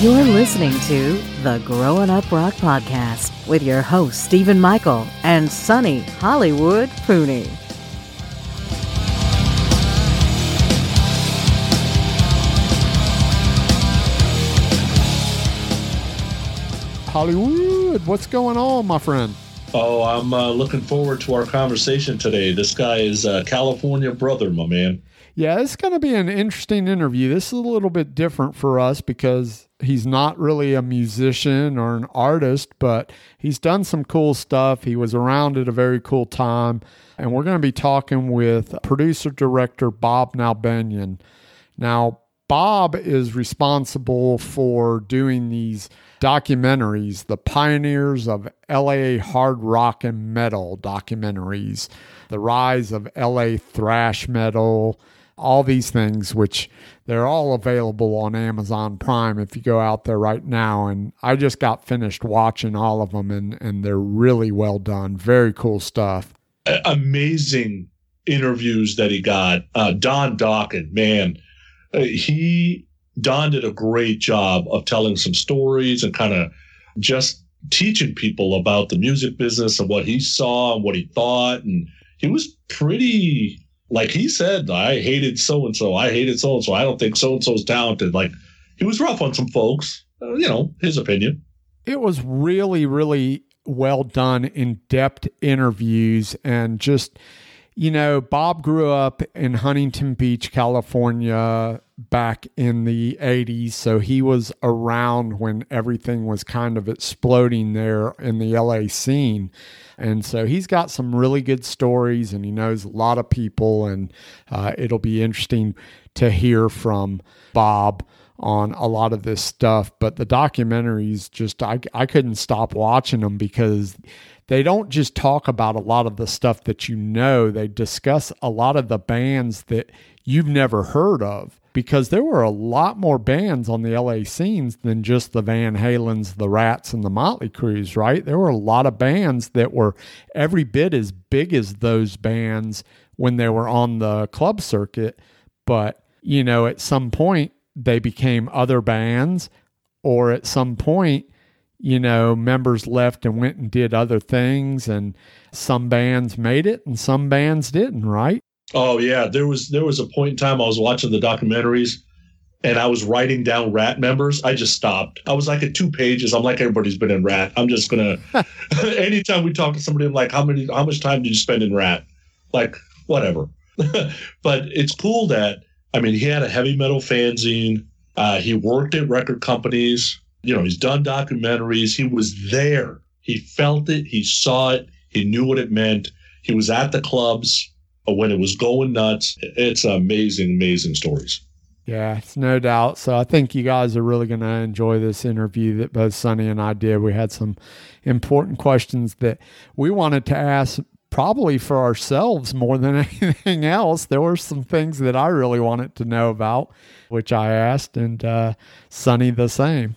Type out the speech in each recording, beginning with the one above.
You're listening to the Growing Up Rock Podcast with your hosts, Stephen Michael and Sonny Hollywood Pooney. Hollywood, what's going on, my friend? Oh, I'm uh, looking forward to our conversation today. This guy is a California brother, my man. Yeah, it's going to be an interesting interview. This is a little bit different for us because he's not really a musician or an artist, but he's done some cool stuff. He was around at a very cool time. And we're going to be talking with producer director Bob Nalbandian. Now, Bob is responsible for doing these documentaries, the pioneers of LA hard rock and metal documentaries, the rise of LA thrash metal, all these things, which they're all available on Amazon Prime if you go out there right now. And I just got finished watching all of them, and, and they're really well done. Very cool stuff. Amazing interviews that he got. Uh, Don Dokken, man, uh, he Don did a great job of telling some stories and kind of just teaching people about the music business and what he saw and what he thought. And he was pretty, like he said, I hated so and so. I hated so and so. I don't think so and so's talented. Like he was rough on some folks, uh, you know, his opinion. It was really, really well done, in depth interviews and just, you know, Bob grew up in Huntington Beach, California back in the 80s. So he was around when everything was kind of exploding there in the LA scene. And so he's got some really good stories and he knows a lot of people. And uh, it'll be interesting to hear from Bob on a lot of this stuff. But the documentaries just, I, I couldn't stop watching them because they don't just talk about a lot of the stuff that you know, they discuss a lot of the bands that you've never heard of because there were a lot more bands on the LA scenes than just the Van Halens, the Ratts, and the Motley Crues, right? There were a lot of bands that were every bit as big as those bands when they were on the club circuit. But, you know, at some point they became other bands, or at some point, you know, members left and went and did other things, and some bands made it and some bands didn't, right? Oh yeah, there was there was a point in time I was watching the documentaries and I was writing down Ratt members. I just stopped. I was like at two pages. I'm like everybody's been in Ratt. I'm just gonna anytime we talk to somebody I'm like how many how much time did you spend in Ratt? Like whatever. but it's cool that I mean he had a heavy metal fanzine. Uh, he worked at record companies. You know, he's done documentaries. He was there. He felt it. He saw it. He knew what it meant. He was at the clubs when it was going nuts. It's amazing, amazing stories. Yeah, it's no doubt. So I think you guys are really going to enjoy this interview that both Sonny and I did. We had some important questions that we wanted to ask probably for ourselves more than anything else. There were some things that I really wanted to know about, which I asked, and uh, Sonny the same.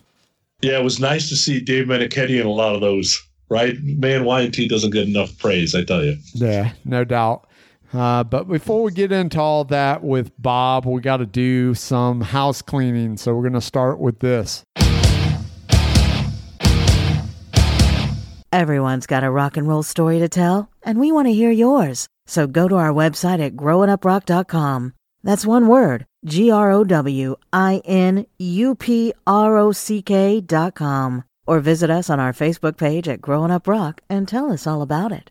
Yeah, it was nice to see Dave Meniketti in a lot of those, right? Man, Y&T doesn't get enough praise, I tell you. Yeah, no doubt. Uh, but before we get into all that with Bob, we got to do some house cleaning. So we're going to start with this. Everyone's got a rock and roll story to tell, and we want to hear yours. So go to our website at growinguprock.com. That's one word G R O W I N U P R O C K dot com. Or visit us on our Facebook page at Growing Up Rock and tell us all about it.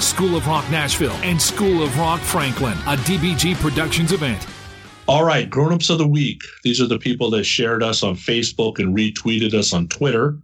School of Rock Nashville, and School of Rock Franklin, a DBG Productions event. All right, grown-ups of the week. These are the people that shared us on Facebook and retweeted us on Twitter.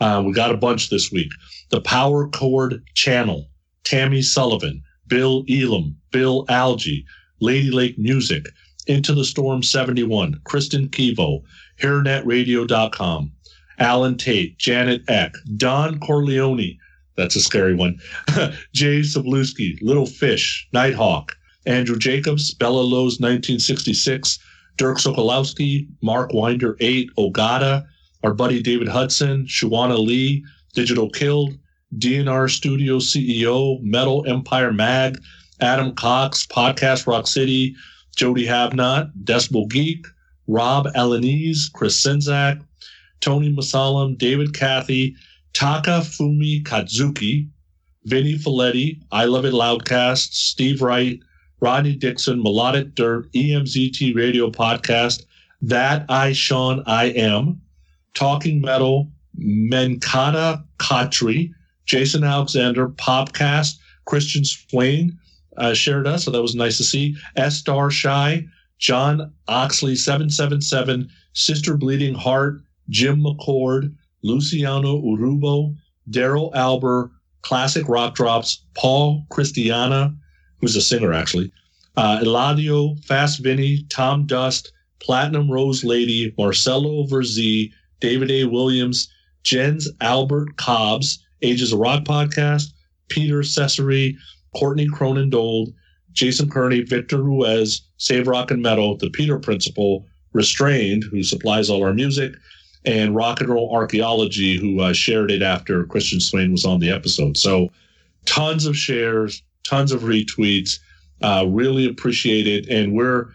Uh, we got a bunch this week. The Power Chord Channel, Tammy Sullivan, Bill Elam, Bill Algie, Lady Lake Music, Into the Storm 71, Kristen Kivo, HairNetRadio.com, Alan Tate, Janet Eck, Don Corleone, that's a scary one, Jay Sabluski, Little Fish, Nighthawk, Andrew Jacobs, Bella Lowe's 1966, Dirk Sokolowski, Mark Winder 8, Ogata, our buddy David Hudson, Shawana Lee, Digital Killed, DNR Studio CEO, Metal Empire Mag, Adam Cox, Podcast Rock City, Jody Havnot, Decibel Geek, Rob Alanese, Chris Sinzak, Tony Masalam, David Cathy, Taka Fumi Katsuki, Vinny Folletti, I Love It Loudcast, Steve Wright, Rodney Dixon, Melodic Dirt, EMZT Radio Podcast, That I Sean I Am, Talking Metal, Menkata Khatri, Jason Alexander, Popcast, Christian Swain uh, shared us, so that was nice to see. S Star Shy, John Oxley 777, Sister Bleeding Heart, Jim McCord, Luciano Urubo, Daryl Alber, Classic Rock Drops, Paul Christiana, who's a singer actually, uh, Eladio, Fast Vinny, Tom Dust, Platinum Rose Lady, Marcelo Verzi, David A. Williams, Jens Albert Cobbs, Ages of Rock Podcast, Peter Cesare, Courtney Cronin Dold, Jason Kearney, Victor Ruiz, Save Rock and Metal, the Peter Principle, Restrained, who supplies all our music, and Rock and Roll Archaeology, who uh, shared it after Christian Swain was on the episode. So tons of shares, tons of retweets. Uh, really appreciate it. And we're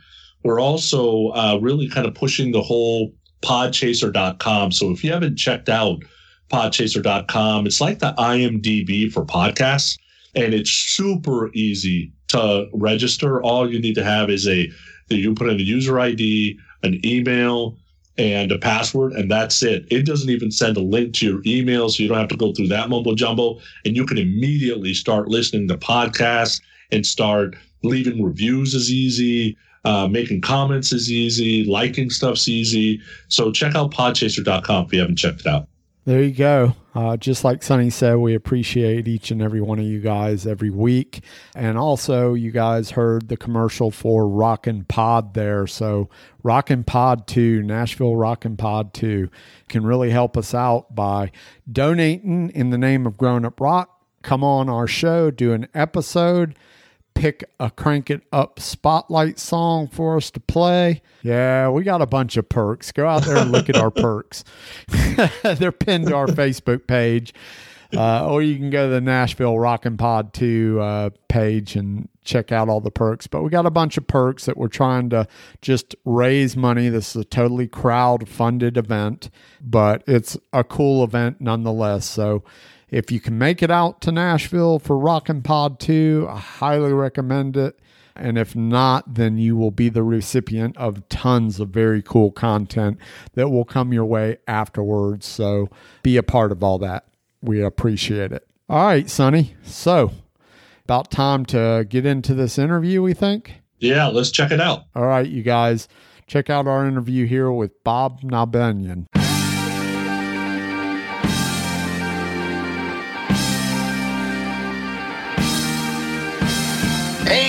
we're also uh, really kind of pushing the whole podchaser.com. So if you haven't checked out podchaser.com, it's like the IMDb for podcasts and it's super easy to register. All you need to have is a you put in a user ID, an email, and a password, and that's it. It doesn't even send a link to your email, so you don't have to go through that mumbo jumbo. And you can immediately start listening to podcasts and start leaving reviews is easy. Uh, making comments is easy. Liking stuff's easy. So check out podchaser.com if you haven't checked it out. There you go. Uh, just like Sonny said, we appreciate each and every one of you guys every week. And also, you guys heard the commercial for Rockin' Pod there. So, Rockin' Pod 2, Nashville Rockin' Pod 2, can really help us out by donating in the name of Grown Up Rock. Come on our show, do an episode pick a crank it up spotlight song for us to play. Yeah, we got a bunch of perks. Go out there and look at our perks. They're pinned to our Facebook page. Uh, or you can go to the Nashville Rockin' Pod 2 uh, page and check out all the perks. But we got a bunch of perks that we're trying to just raise money. This is a totally crowd funded event, but it's a cool event nonetheless. So if you can make it out to Nashville for Rockin' Pod 2, I highly recommend it. And if not, then you will be the recipient of tons of very cool content that will come your way afterwards. So be a part of all that. We appreciate it. All right, Sonny. So about time to get into this interview, we think? Yeah, let's check it out. All right, you guys. Check out our interview here with Bob Nalbandian.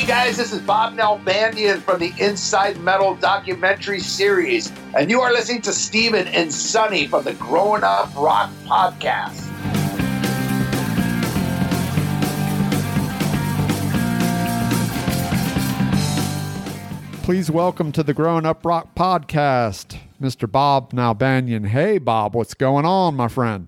Hey guys, this is Bob Nalbandian from the Inside Metal documentary series, and you are listening to Steven and Sonny from the Growing Up Rock podcast. Please welcome to the Growing Up Rock podcast, Mr. Bob Nalbandian. Hey, Bob, what's going on, my friend?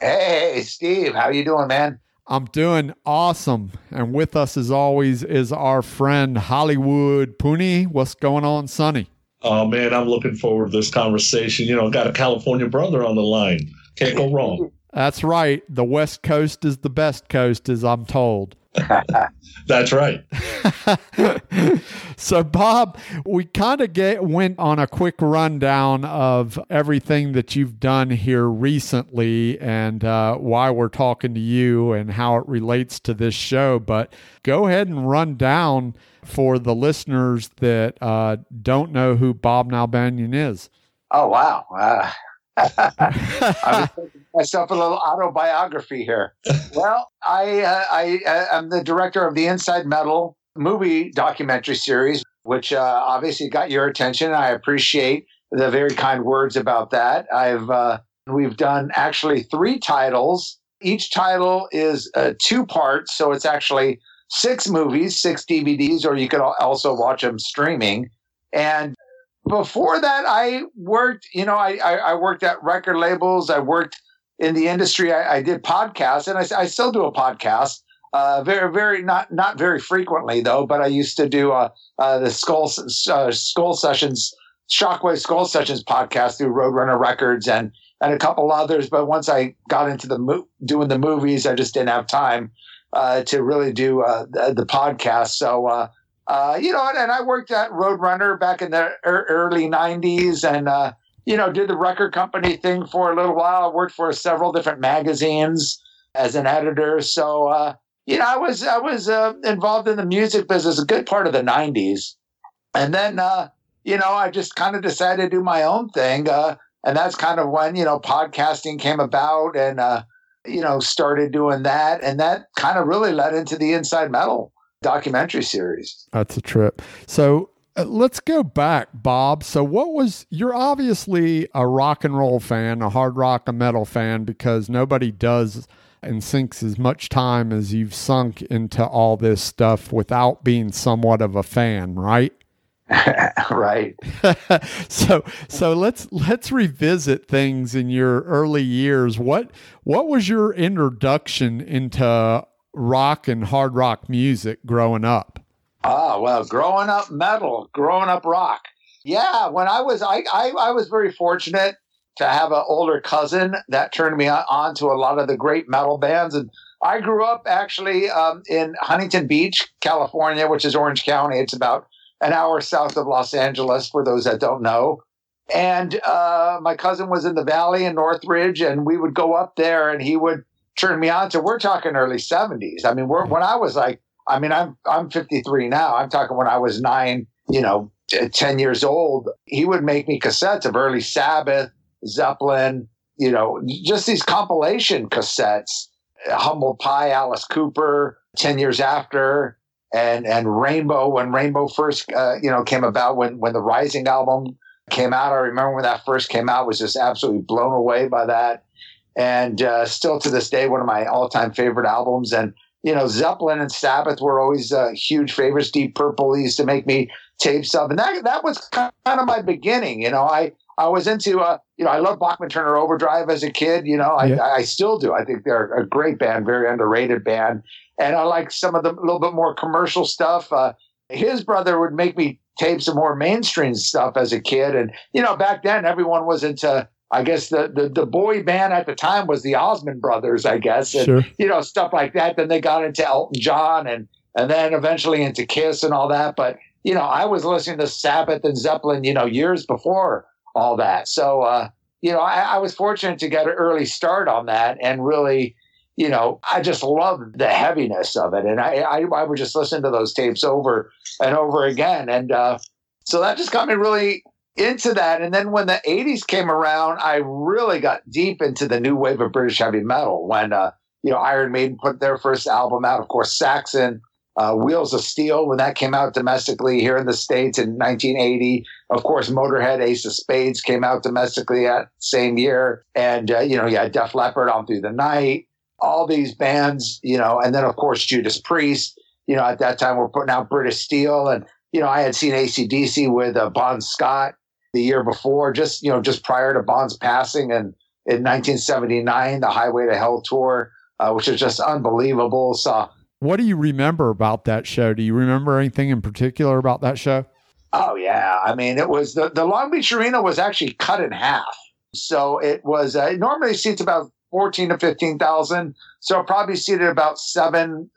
Hey, Steve, how you doing, man? I'm doing awesome. And with us, as always, is our friend Hollywood Pooney. What's going on, Sonny? Oh, man, I'm looking forward to this conversation. You know, got a California brother on the line. Can't go wrong. That's right. The West Coast is the best coast, as I'm told. That's right. so, Bob, we kind of get went on a quick rundown of everything that you've done here recently and uh, why we're talking to you and how it relates to this show. But go ahead and run down for the listeners that uh, don't know who Bob Nalbandian is. Oh wow! Uh, I was myself a little autobiography here. well, I uh, I am uh, the director of the Inside Metal movie documentary series, which uh, obviously got your attention. I appreciate the very kind words about that. I've uh, we've done actually three titles. Each title is uh, two parts, so it's actually six movies, six DVDs, or you could also watch them streaming. And before that, I worked, you know, I, I, I worked at record labels. I worked in the industry. I, I did podcasts, and I, I, still do a podcast. Uh, very, very not not very frequently though. But I used to do uh, uh, the Skull uh, Skull Sessions, Shockwave Skull Sessions podcast through Roadrunner Records and and a couple others. But once I got into the mo- doing the movies, I just didn't have time uh, to really do uh, the, the, podcast. So uh, you know, and, and, I worked at Roadrunner back in the er- early '90s, and uh, you know, did the record company thing for a little while. Worked for several different magazines as an editor. So, uh, you know, I was I was uh, involved in the music business a good part of the '90s, and then uh, you know, I just kind of decided to do my own thing, uh, and that's kind of when you know podcasting came about, and you know, started doing that, and that kind of really led into the Inside Metal documentary series. That's a trip. So uh, let's go back, Bob. So, what was you're obviously a rock and roll fan, a hard rock, a metal fan, because nobody does and sinks as much time as you've sunk into all this stuff without being somewhat of a fan, right? right. so so let's let's revisit things in your early years. What what was your introduction into rock and hard rock music growing up? Ah, well, growing up metal, growing up rock. Yeah, when I was, I, I, I was very fortunate to have an older cousin that turned me on to a lot of the great metal bands. And I grew up actually um, in Huntington Beach, California, which is Orange County. It's about an hour south of Los Angeles, for those that don't know. And uh, my cousin was in the valley in Northridge, and we would go up there, and he would turn me on to. We're talking early seventies. I mean, we're, when I was like, I mean, I'm I'm 53 now. I'm talking when I was nine, you know, 10 years old. He would make me cassettes of early Sabbath, Zeppelin, you know, just these compilation cassettes. Humble Pie, Alice Cooper, 10 years after, and and Rainbow when Rainbow first uh, you know came about when when the Rising album came out. I remember when that first came out, was just absolutely blown away by that and uh, still to this day one of my all-time favorite albums and you know zeppelin and sabbath were always uh, huge favorites. Deep purple used to make me tapes of and that that was kind of my beginning you know. I i was into uh you know i love bachman turner overdrive as a kid you know. I yeah. i still do. I think they're a great band very underrated band. And i like some of the little bit more commercial stuff. Uh his brother would make me tape some more mainstream stuff as a kid. And you know back then everyone was into I guess the, the, the boy band at the time was the Osmond Brothers, I guess, and sure. you know stuff like that. Then they got into Elton John, and and then eventually into Kiss and all that. But you know, I was listening to Sabbath and Zeppelin, you know, years before all that. So uh, you know, I, I was fortunate to get an early start on that, and really, you know, I just love the heaviness of it, and I I, I would just listen to those tapes over and over again, and uh, so that just got me really into that. And then when the 80s came around, I really got deep into the new wave of British heavy metal when, uh, you know, Iron Maiden put their first album out. Of course, Saxon, uh, Wheels of Steel, when that came out domestically here in the States in 1980. Of course, Motorhead, Ace of Spades came out domestically that same year. And, uh, you know, had Def Leppard on through the night, all these bands, you know, and then, of course, Judas Priest. You know, at that time, we're putting out British Steel. And, you know, I had seen ACDC with uh, Bon Scott the year before, just you know, just prior to Bon's passing, and in 1979, the Highway to Hell tour. uh, which is just unbelievable. So, what do you remember about that show? Do you remember anything in particular about that show? Oh yeah, I mean, it was the the Long Beach Arena was actually cut in half. So it was uh, it normally seats about fourteen to fifteen thousand. So it probably seated about seven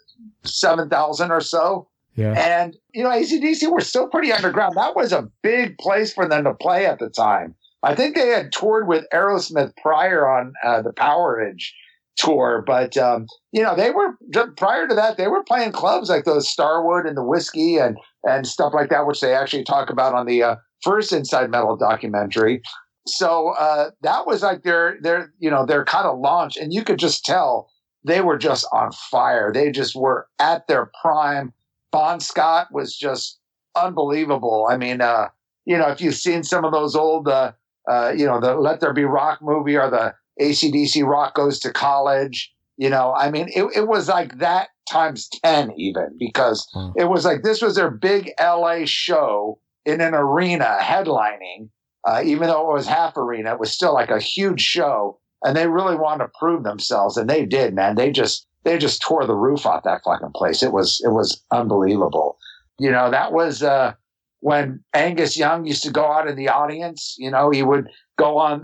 seven thousand or so. And you know, ACDC were still pretty underground. That was a big place for them to play at the time. I think they had toured with Aerosmith prior on uh, the Powerage tour, but um, you know, they were prior to that they were playing clubs like those Starwood and the Whiskey and and stuff like that, which they actually talk about on the uh, first Inside Metal documentary. So uh, that was like their their you know their kind of launch, and you could just tell they were just on fire. They just were at their prime. Bon Scott was just unbelievable. I mean, uh, you know, if you've seen some of those old, uh, uh, you know, the Let There Be Rock movie or the ACDC Rock Goes to College, you know, I mean, it, it was like that times 10 even because hmm. it was like this was their big LA show in an arena headlining. Uh, even though it was half arena, it was still like a huge show and they really wanted to prove themselves, and they did, man. They just they just tore the roof off that fucking place. It was it was unbelievable. You know, that was uh, when Angus Young used to go out in the audience. You know, he would go on.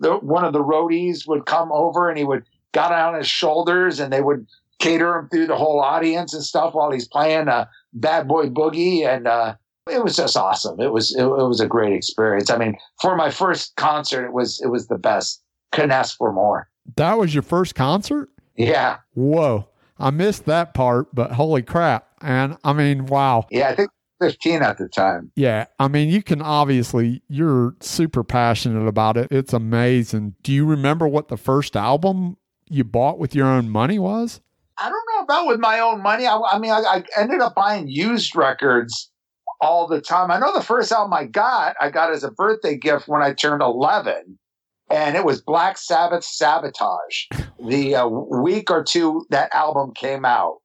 The, one of the roadies would come over, and he would got on his shoulders, and they would cater him through the whole audience and stuff while he's playing uh, Bad Boy Boogie, and uh, it was just awesome. It was it, it was a great experience. I mean, for my first concert, it was it was the best couldn't ask for more. That was your first concert? Yeah. Whoa. I missed that part, but holy crap. And I mean, wow. Yeah, I think 15 at the time. Yeah. I mean, you can obviously, you're super passionate about it. It's amazing. Do you remember what the first album you bought with your own money was? I don't know about with my own money. I, I mean, I, I ended up buying used records all the time. I know the first album I got, I got as a birthday gift when I turned 11 and it was Black Sabbath Sabotage. The uh, week or two that album came out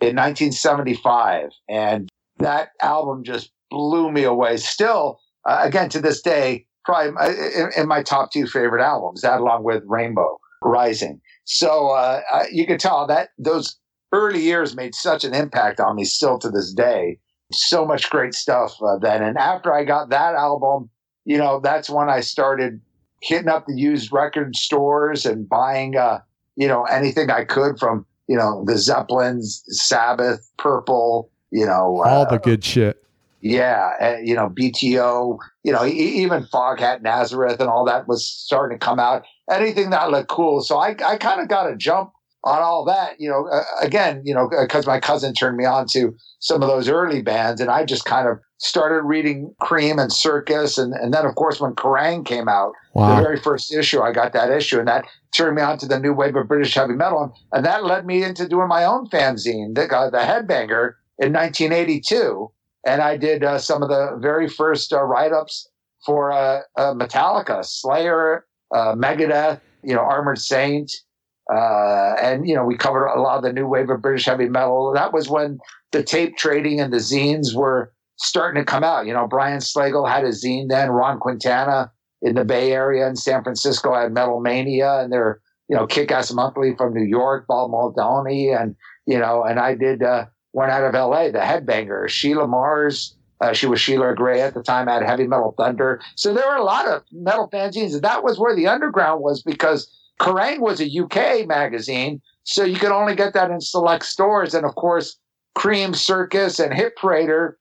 in 1975, and that album just blew me away. Still, uh, again to this day, probably in, in, my top two favorite albums. That along with Rainbow Rising. So uh, you can tell that those early years made such an impact on me. Still to this day, so much great stuff uh, then. And after I got that album, you know, that's when I started hitting up the used record stores and buying, uh, you know, anything I could from, you know, the Zeppelins, Sabbath, Purple, you know, all uh, the good shit. Yeah, uh, you know, BTO, you know, e- even Foghat Nazareth and all that was starting to come out. Anything that looked cool. So I, I kind of got a jump on all that, you know, uh, again, you know, because my cousin turned me on to some of those early bands and I just kind of started reading Creem and Circus. And, and then, of course, when Kerrang came out, wow. the very first issue, I got that issue and that turned me on to the new wave of British heavy metal. And, that led me into doing my own fanzine, the, uh, the Headbanger in 1982. And I did uh, some of the very first uh, write ups for uh, uh, Metallica, Slayer, uh, Megadeth, you know, Armored Saint. Uh, and you know, we covered a lot of the new wave of British heavy metal. That was when the tape trading and the zines were starting to come out. You know, Brian Slagel had a zine then. Ron Quintana in the Bay Area in San Francisco had Metal Mania, and they're you know Kick Ass Monthly from New York, Bob Muldowney, and you know, and I did uh, one out of L.A. The Headbanger, Sheila Mars. Uh, she was Sheila Gray at the time. Had Heavy Metal Thunder. So there were a lot of metal fanzines, and that was where the underground was because Kerrang was a UK magazine, so you could only get that in select stores. And of course, Creem Circus and Hit Parader,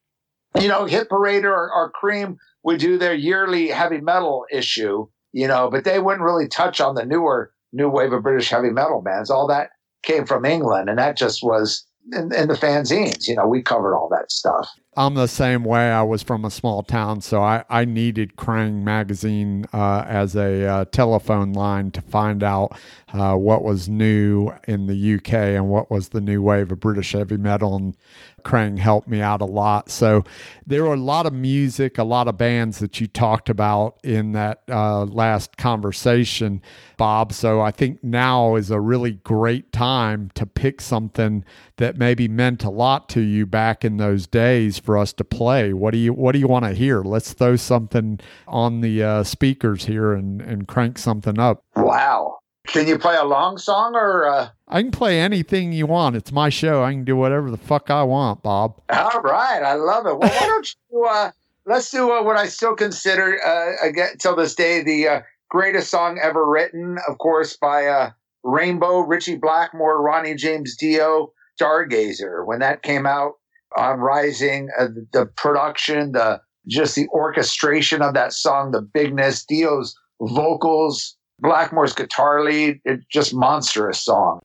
you know, Hit Parader or, or Creem would do their yearly heavy metal issue, you know, but they wouldn't really touch on the newer new wave of British heavy metal bands. All that came from England, and that just was in, in the fanzines. You know, we covered all that stuff. I'm the same way. I was from a small town, so I, I needed Kerrang magazine uh, as a uh, telephone line to find out uh, what was new in the UK and what was the new wave of British heavy metal. And Kerrang helped me out a lot. So there were a lot of music, a lot of bands that you talked about in that uh, last conversation, Bob. So I think now is a really great time to pick something that maybe meant a lot to you back in those days for us to play. What do you What do you want to hear? Let's throw something on the uh, speakers here and and crank something up. Wow. Can you play a long song or? Uh... I can play anything you want. It's my show. I can do whatever the fuck I want, Bob. All right, I love it. Well, why don't you? Uh, let's do uh, what I still consider, uh, again, till this day, the uh, greatest song ever written. Of course, by uh, Rainbow, Ritchie Blackmore, Ronnie James Dio, Stargazer. When that came out on Rising, uh, the production, the just the orchestration of that song, the bigness, Dio's vocals, Blackmore's guitar lead, it's just monstrous song.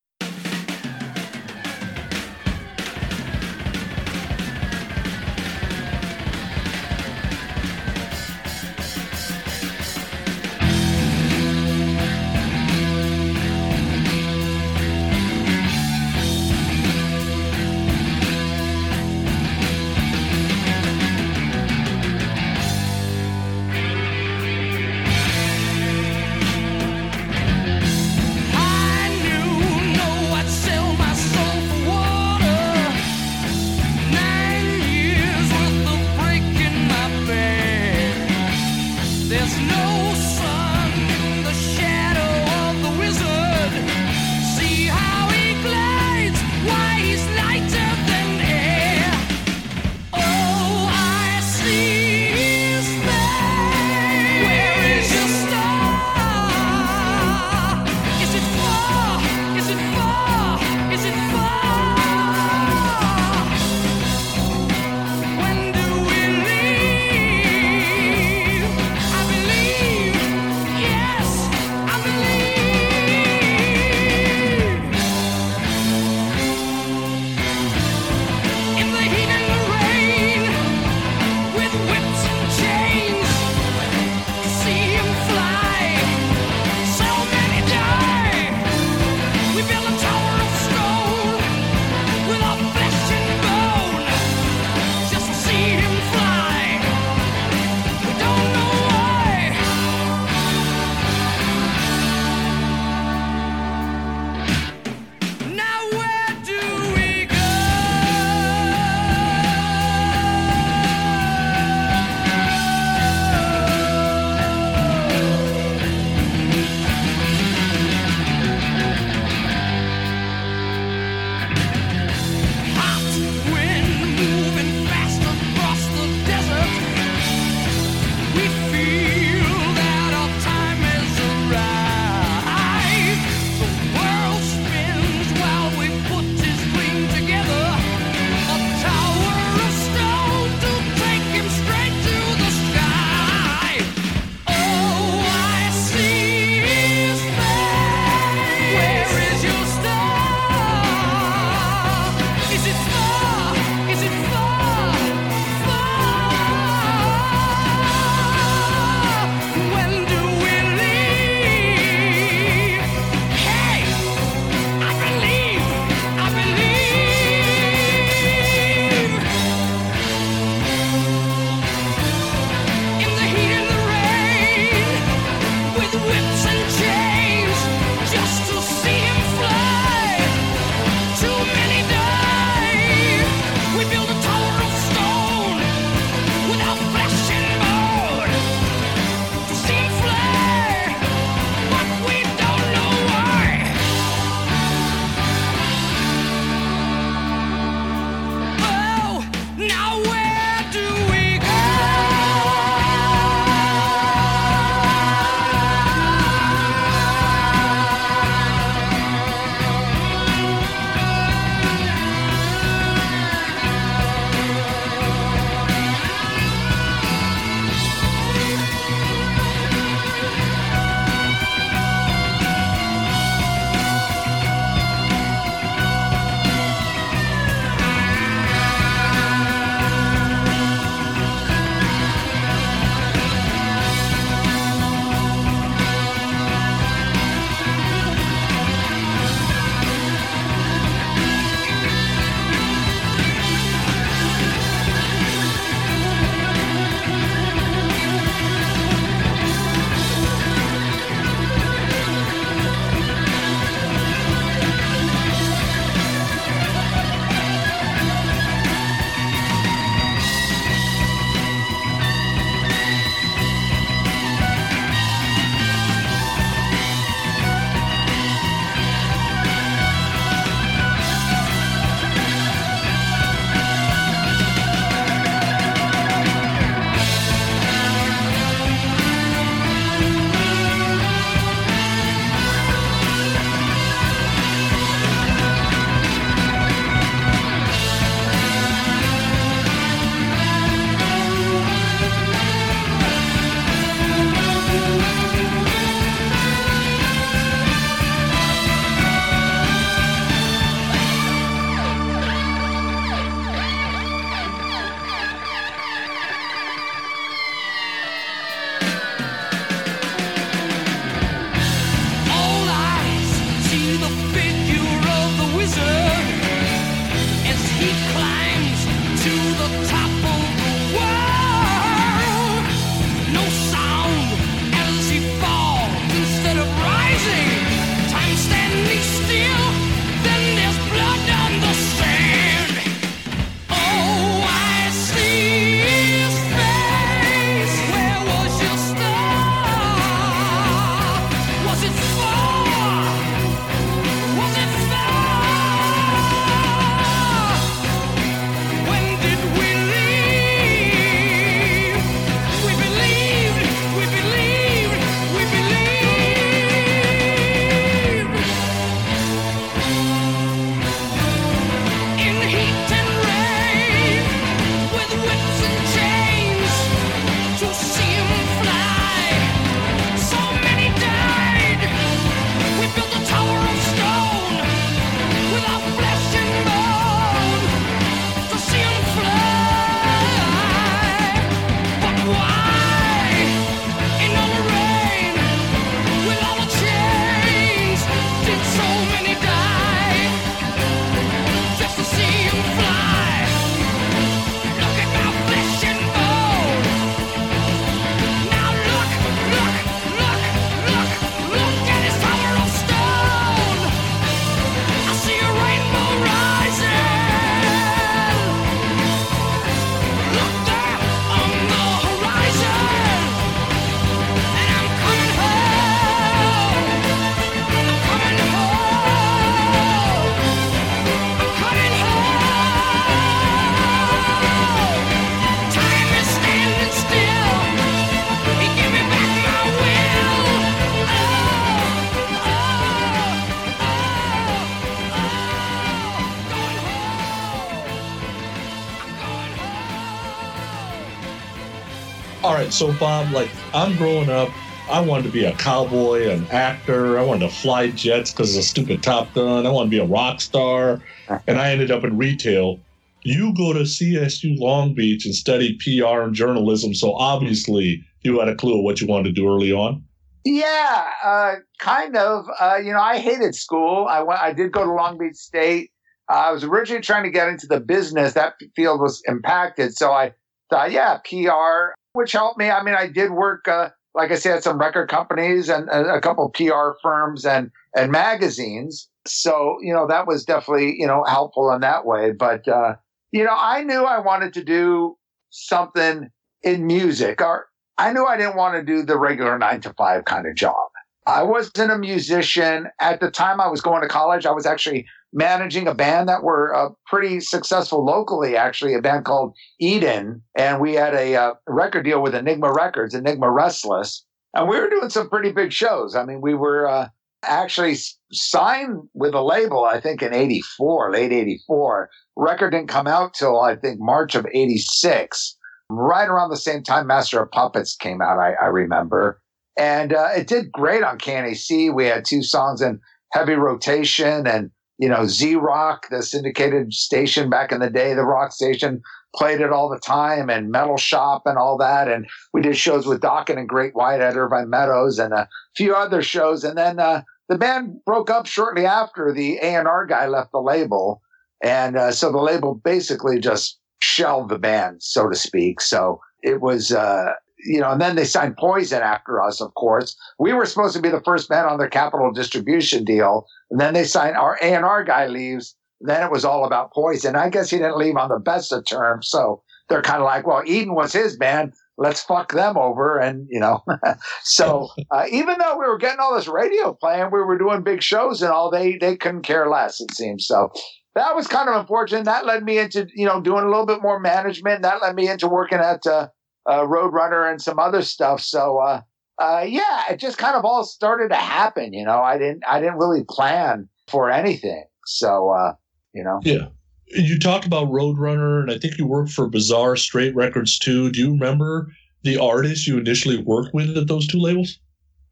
So Bob, like I'm growing up, I wanted to be a cowboy, an actor. I wanted to fly jets because of a stupid Top Gun. I wanted to be a rock star, and I ended up in retail. You go to CSU Long Beach and study PR and journalism, so obviously you had a clue of what you wanted to do early on. Yeah, uh, kind of. Uh, you know, I hated school. I went. I did go to Long Beach State. Uh, I was originally trying to get into the business. That field was impacted, so I thought, yeah, PR, which helped me. I mean, I did work, uh, like I said, at some record companies and a couple PR firms and and magazines. So you know, that was definitely you know helpful in that way. But uh, you know, I knew I wanted to do something in music or I knew I didn't want to do the regular nine to five kind of job. I wasn't a musician. At the time I was going to college, I was actually managing a band that were uh, pretty successful locally, actually, a band called Eden. And we had a uh, record deal with Enigma Records, Enigma Restless. And we were doing some pretty big shows. I mean, we were uh, actually signed with a label, I think, in 84, late 84. Record didn't come out till, I think, March of 86 right around the same time Master of Puppets came out, I, I remember. And uh, it did great on KNAC. We had two songs in heavy rotation and, you know, Z Rock, the syndicated station back in the day, the rock station, played it all the time and Metal Shop and all that. And we did shows with Dokken and Great White at Irvine Meadows and a few other shows. And then uh, the band broke up shortly after the A&R guy left the label. And uh, so the label basically just shelve the band, so to speak. So it was, uh, you know, and then they signed Poison after us, of course. We were supposed to be the first band on their Capitol distribution deal. And then they signed our A&R guy leaves. Then it was all about Poison. I guess he didn't leave on the best of terms. So they're kind of like, well, Eden was his band. Let's fuck them over. And, you know, so uh, even though we were getting all this radio playing, we were doing big shows and all, they, they couldn't care less, it seems. So that was kind of unfortunate. That led me into, you know, doing a little bit more management. That led me into working at uh, uh, Roadrunner and some other stuff. So, uh, uh, yeah, it just kind of all started to happen. You know, I didn't, I didn't really plan for anything. So, uh, you know, yeah. You talked about Roadrunner, and I think you worked for Bizarre Straight Records too. Do you remember the artists you initially worked with at those two labels?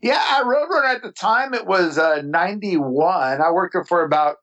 Yeah, I Roadrunner at the time it was uh, '91. I worked there for about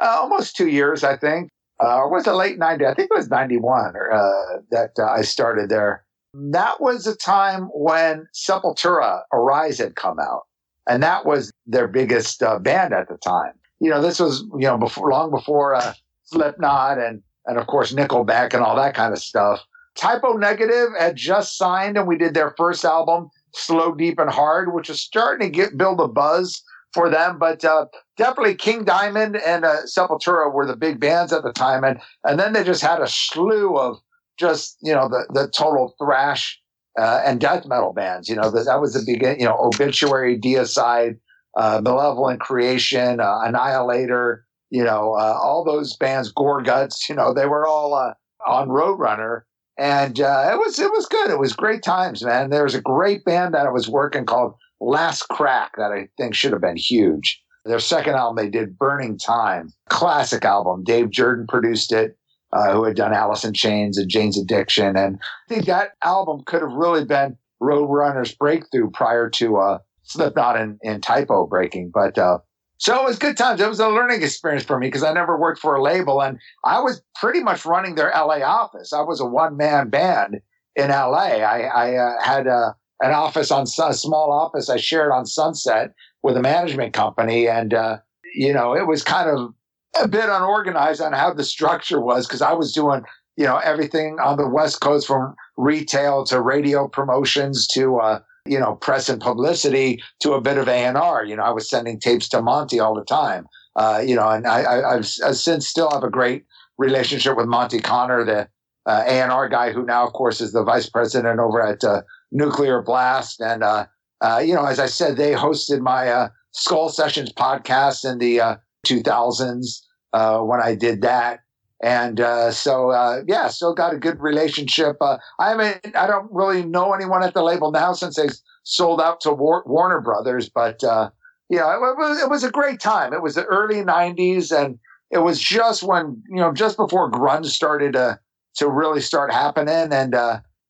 uh, almost two years, I think. Uh, or was it late 90? I think it was 91 uh, that uh, I started there. That was a time when Sepultura Arise had come out. And that was their biggest uh, band at the time. You know, this was, you know, before, long before uh, Slipknot and, and of course Nickelback and all that kind of stuff. Type O Negative had just signed and we did their first album, Slow, Deep, and Hard, which was starting to get build a buzz for them. But uh, definitely King Diamond and uh, Sepultura were the big bands at the time, and and then they just had a slew of just you know the the total thrash uh, and death metal bands. You know that that was the beginning. You know, Obituary, Deicide, uh, Malevolent Creation, uh, Annihilator. You know, uh, all those bands, Gorguts. You know, they were all uh, on Roadrunner. And uh, it was it was good. It was great times, man. There was a great band that I was working called Last Crack that I think should have been huge. Their second album, they did Burning Time, classic album. Dave Jerden produced it, uh, who had done Alice in Chains and Jane's Addiction. And I think that album could have really been Roadrunner's breakthrough prior to uh, Slipknot and, and Type O breaking. But uh, so it was good times. It was a learning experience for me because I never worked for a label and I was pretty much running their LA office. I was a one man band in LA. I, I uh, had a, an office on a small office I shared on Sunset with a management company, and uh, you know it was kind of a bit unorganized on how the structure was because I was doing you know everything on the West Coast from retail to radio promotions to uh, you know press and publicity to a bit of A and R. You know I was sending tapes to Monte all the time. Uh, you know, and I, I've since still have a great relationship with Monte Conner, the uh, A&R guy who now, of course, is the vice president over at uh, Nuclear Blast. And, uh, uh, you know, as I said, they hosted my uh, Skull Sessions podcast and the 2000s uh, uh, when I did that. And uh, so, yeah, still got a good relationship. I haven't, I don't really know anyone at the label now since they sold out to War- Warner Brothers, but yeah, it was, it was a great time. It was the early 90s and it was just when, you know, just before grunge started to, to really start happening. And,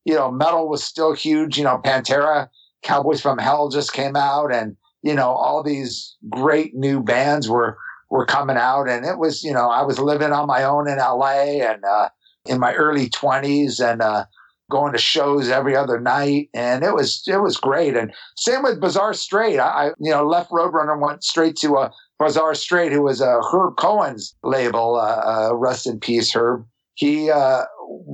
you know, metal was still huge. You know, Pantera, Cowboys from Hell just came out, and you know, all these great new bands were were coming out, and it was, you know, I was living on my own in LA and uh, in my early twenties, and uh, going to shows every other night, and it was it was great. And same with Bizarre Straight. I, I you know left Roadrunner went straight to uh, Bizarre Straight, who was uh, Herb Cohen's label. Uh, uh, rest in peace, Herb. He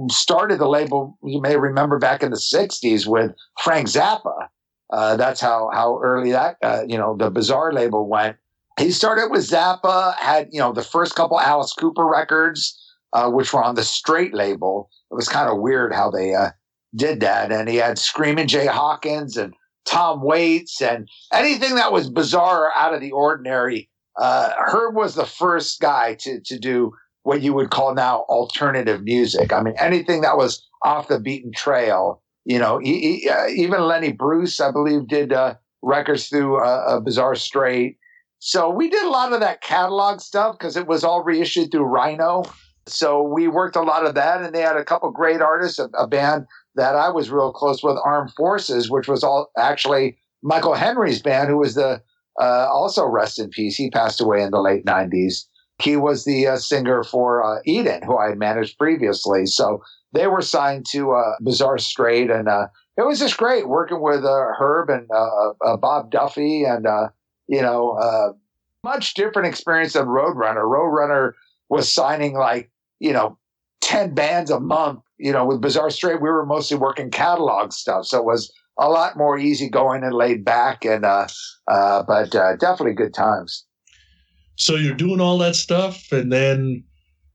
started the label. You may remember back in the '60s with Frank Zappa. Uh, that's how how early that uh, you know the Bizarre label went. He started with Zappa. Had you know the first couple Alice Cooper records, uh, which were on the Straight label. It was kind of weird how they uh, did that. And he had Screaming Jay Hawkins and Tom Waits and anything that was bizarre or out of the ordinary. Uh, Herb was the first guy to to do what you would call now alternative music. I mean, anything that was off the beaten trail. You know, he, he, uh, even Lenny Bruce, I believe, did uh, records through uh, a Bizarre Straight. So we did a lot of that catalog stuff because it was all reissued through Rhino. So we worked a lot of that, and they had a couple great artists, a, a band that I was real close with, Armed Forces, which was all actually Michael Henry's band, who was the uh, also rest in peace. He passed away in the late '90s. He was the uh, singer for uh, Eden, who I had managed previously. So they were signed to uh, Bizarre Straight, and uh, it was just great working with uh, Herb and Bob Duffy, and you know, much different experience than Roadrunner. Roadrunner was signing like you know, 10 bands a month. You know, with Bizarre Straight, we were mostly working catalog stuff. So it was a lot more easygoing and laid back. And, uh, uh, but uh, definitely good times. So you're doing all that stuff, and then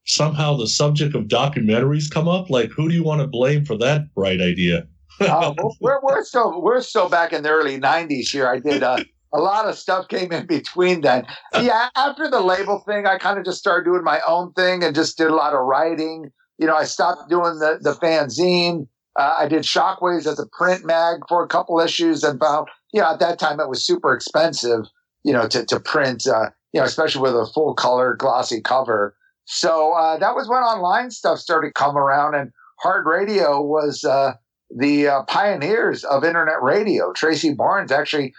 somehow the subject of documentaries come up. Like, who do you want to blame for that bright idea? uh, we're, we're still we're still back in the early '90s here. I did uh, a lot of stuff came in between then. Yeah, after the label thing, I kind of just started doing my own thing and just did a lot of writing. You know, I stopped doing the, the fanzine. Uh, I did Shockwaves as a print mag for a couple issues and found, you know, at that time it was super expensive, you know, to, to print, uh, you know, especially with a full color glossy cover. So uh, that was when online stuff started to come around and hard radio was uh, the uh, pioneers of internet radio. Tracy Barnes actually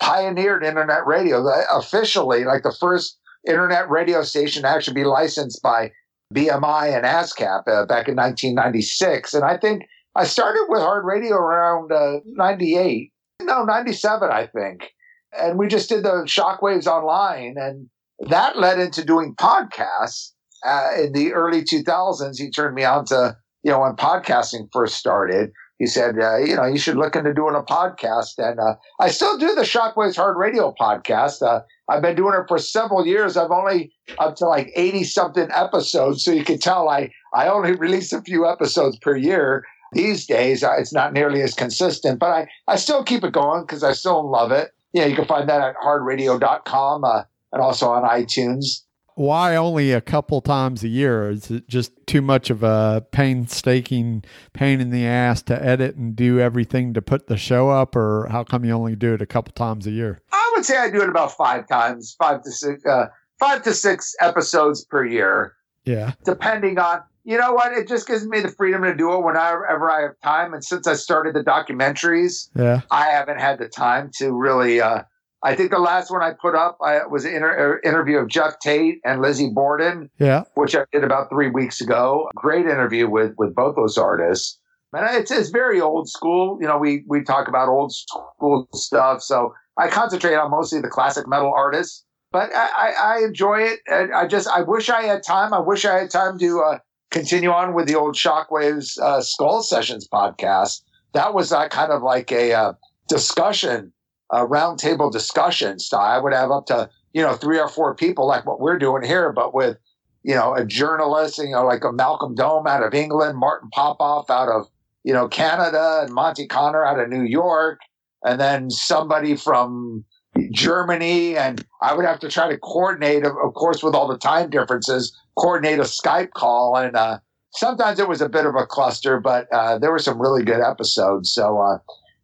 pioneered internet radio officially, like the first internet radio station to actually be licensed by BMI and ASCAP uh, back in 1996. And I think I started with hard radio around uh, 98, no, 97, I think. And we just did the shockwaves online. And that led into doing podcasts uh, in the early 2000s. He turned me on to, you know, when podcasting first started he said, uh, you know, you should look into doing a podcast. And uh, I still do the Shockwaves Hard Radio podcast. Uh, I've been doing it for several years. I've only up to like 80 something episodes. So you can tell I, I only release a few episodes per year. These days, uh, it's not nearly as consistent, but I, I still keep it going because I still love it. Yeah, you can find that at hardradio.com uh, and also on iTunes why only a couple times a year? Is it just too much of a painstaking pain in the ass to edit and do everything to put the show up, or how come you only do it a couple times a year? I would say I do it about five times, five to six, uh, five to six episodes per year. Yeah, depending on you know what, it just gives me the freedom to do it whenever I have time. And since I started the documentaries, yeah, I haven't had the time to really. Uh, I think the last one I put up I, was an inter- interview of Geoff Tate and Lizzy Borden, yeah, which I did about three weeks ago. Great interview with with both those artists. And it's it's very old school. You know, we we talk about old school stuff, so I concentrate on mostly the classic metal artists. But I, I, I enjoy it. And I just I wish I had time. I wish I had time to uh, continue on with the old Shockwaves uh, Skull Sessions podcast. That was uh, kind of like a uh, discussion a roundtable discussion style. I would have up to, you know, three or four people like what we're doing here, but with, you know, a journalist, you know, like a Malcolm Dome out of England, Martin Popoff out of, you know, Canada and Monte Conner out of New York, and then somebody from Germany. And I would have to try to coordinate, of, course, with all the time differences, coordinate a Skype call. And, uh, sometimes it was a bit of a cluster, but, uh, there were some really good episodes. So, uh,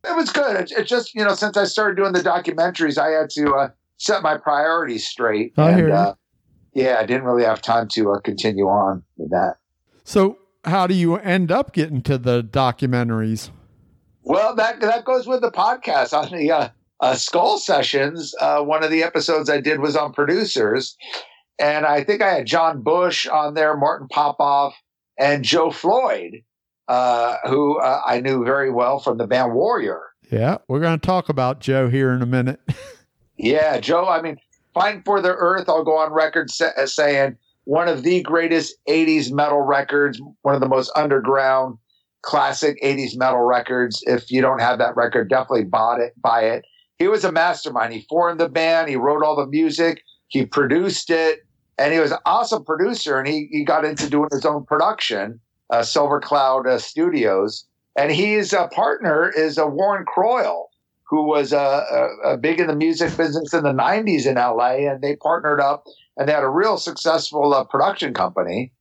it was good. It, it, just you know since I started doing the documentaries, I had to uh, set my priorities straight. I and, hear uh, yeah, I didn't really have time to uh, continue on with that. So how do you end up getting to the documentaries? Well, that that goes with the podcast on the uh, uh, Skull Sessions. Uh, one of the episodes I did was on producers, and I think I had John Bush on there, Martin Popoff, and Joe Floyd, uh, who uh, I knew very well from the band Warrior. Yeah, we're going to talk about Joe here in a minute. yeah, Joe. I mean, Fighting for the Earth. I'll go on record sa- saying one of the greatest '80s metal records, one of the most underground classic 80s metal records. If you don't have that record, definitely bought it, buy it. He was a mastermind. He formed the band. He wrote all the music. He produced it and he was an awesome producer and he, he got into doing his own production, uh, Silver Cloud uh, Studios. And his uh, partner is uh, Warren Croyle, who was uh, big in the music business in the 90s in LA. And they partnered up and they had a real successful uh, production company.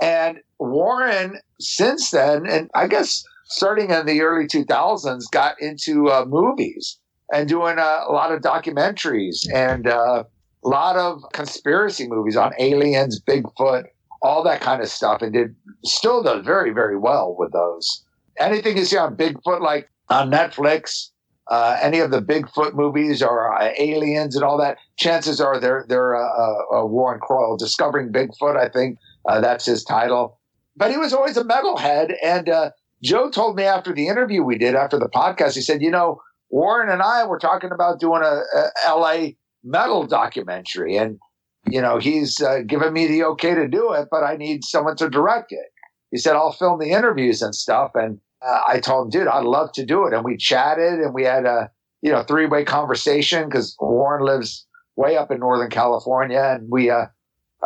And Warren, since then, and I guess starting in the early 2000s, got into uh, movies and doing a, a, lot of documentaries and uh, a lot of conspiracy movies on aliens, Bigfoot, all that kind of stuff, and did still does very, very well with those. Anything you see on Bigfoot, like on Netflix, uh, any of the Bigfoot movies or uh, aliens and all that, chances are they're they're uh, uh, Warren Croyle discovering Bigfoot. I think uh, that's his title. But he was always a metalhead. And uh, Joe told me after the interview we did after the podcast, he said, you know, Warren and I were talking about doing a, a LA metal documentary. And, you know, he's uh, given me the okay to do it, but I need someone to direct it. He said, I'll film the interviews and stuff. And uh, I told him, dude, I'd love to do it. And we chatted and we had a, you know, three way conversation because Warren lives way up in Northern California. And we, uh,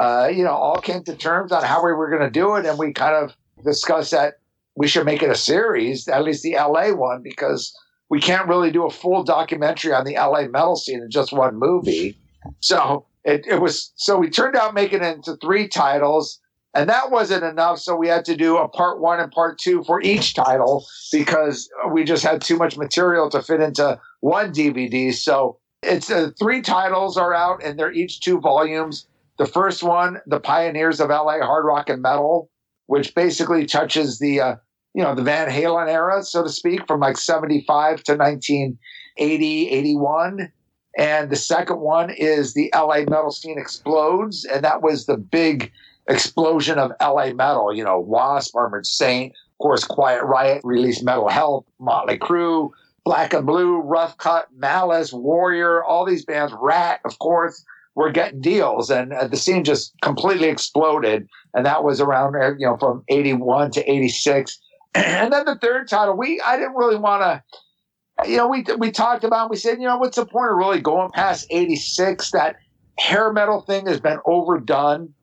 uh, you know, all came to terms on how we were going to do it. And we kind of discussed that we should make it a series, at least the LA one, because we can't really do a full documentary on the LA metal scene in just one movie. So it, it was, so we turned out making it into three titles. And that wasn't enough. So we had to do a part one and part two for each title because we just had too much material to fit into one DVD. So it's uh, three titles are out and they're each two volumes. The first one, The Pioneers of LA Hard Rock and Metal, which basically touches the, uh, you know, the Van Halen era, so to speak, from like 75 to 1980, 81. And the second one is the LA metal scene explodes. And that was the big explosion of LA metal, you know, Wasp, Armored Saint, of course, Quiet Riot released Metal Health, Motley Crue, Black and Blue, Rough Cut, Malice, Warrior, all these bands, Ratt, of course, were getting deals, and uh, the scene just completely exploded. And that was around uh, you know from eighty one to eighty six. And then the third title, we I didn't really want to, you know, we we talked about. We said, you know, what's the point of really going past eighty six? That hair metal thing has been overdone,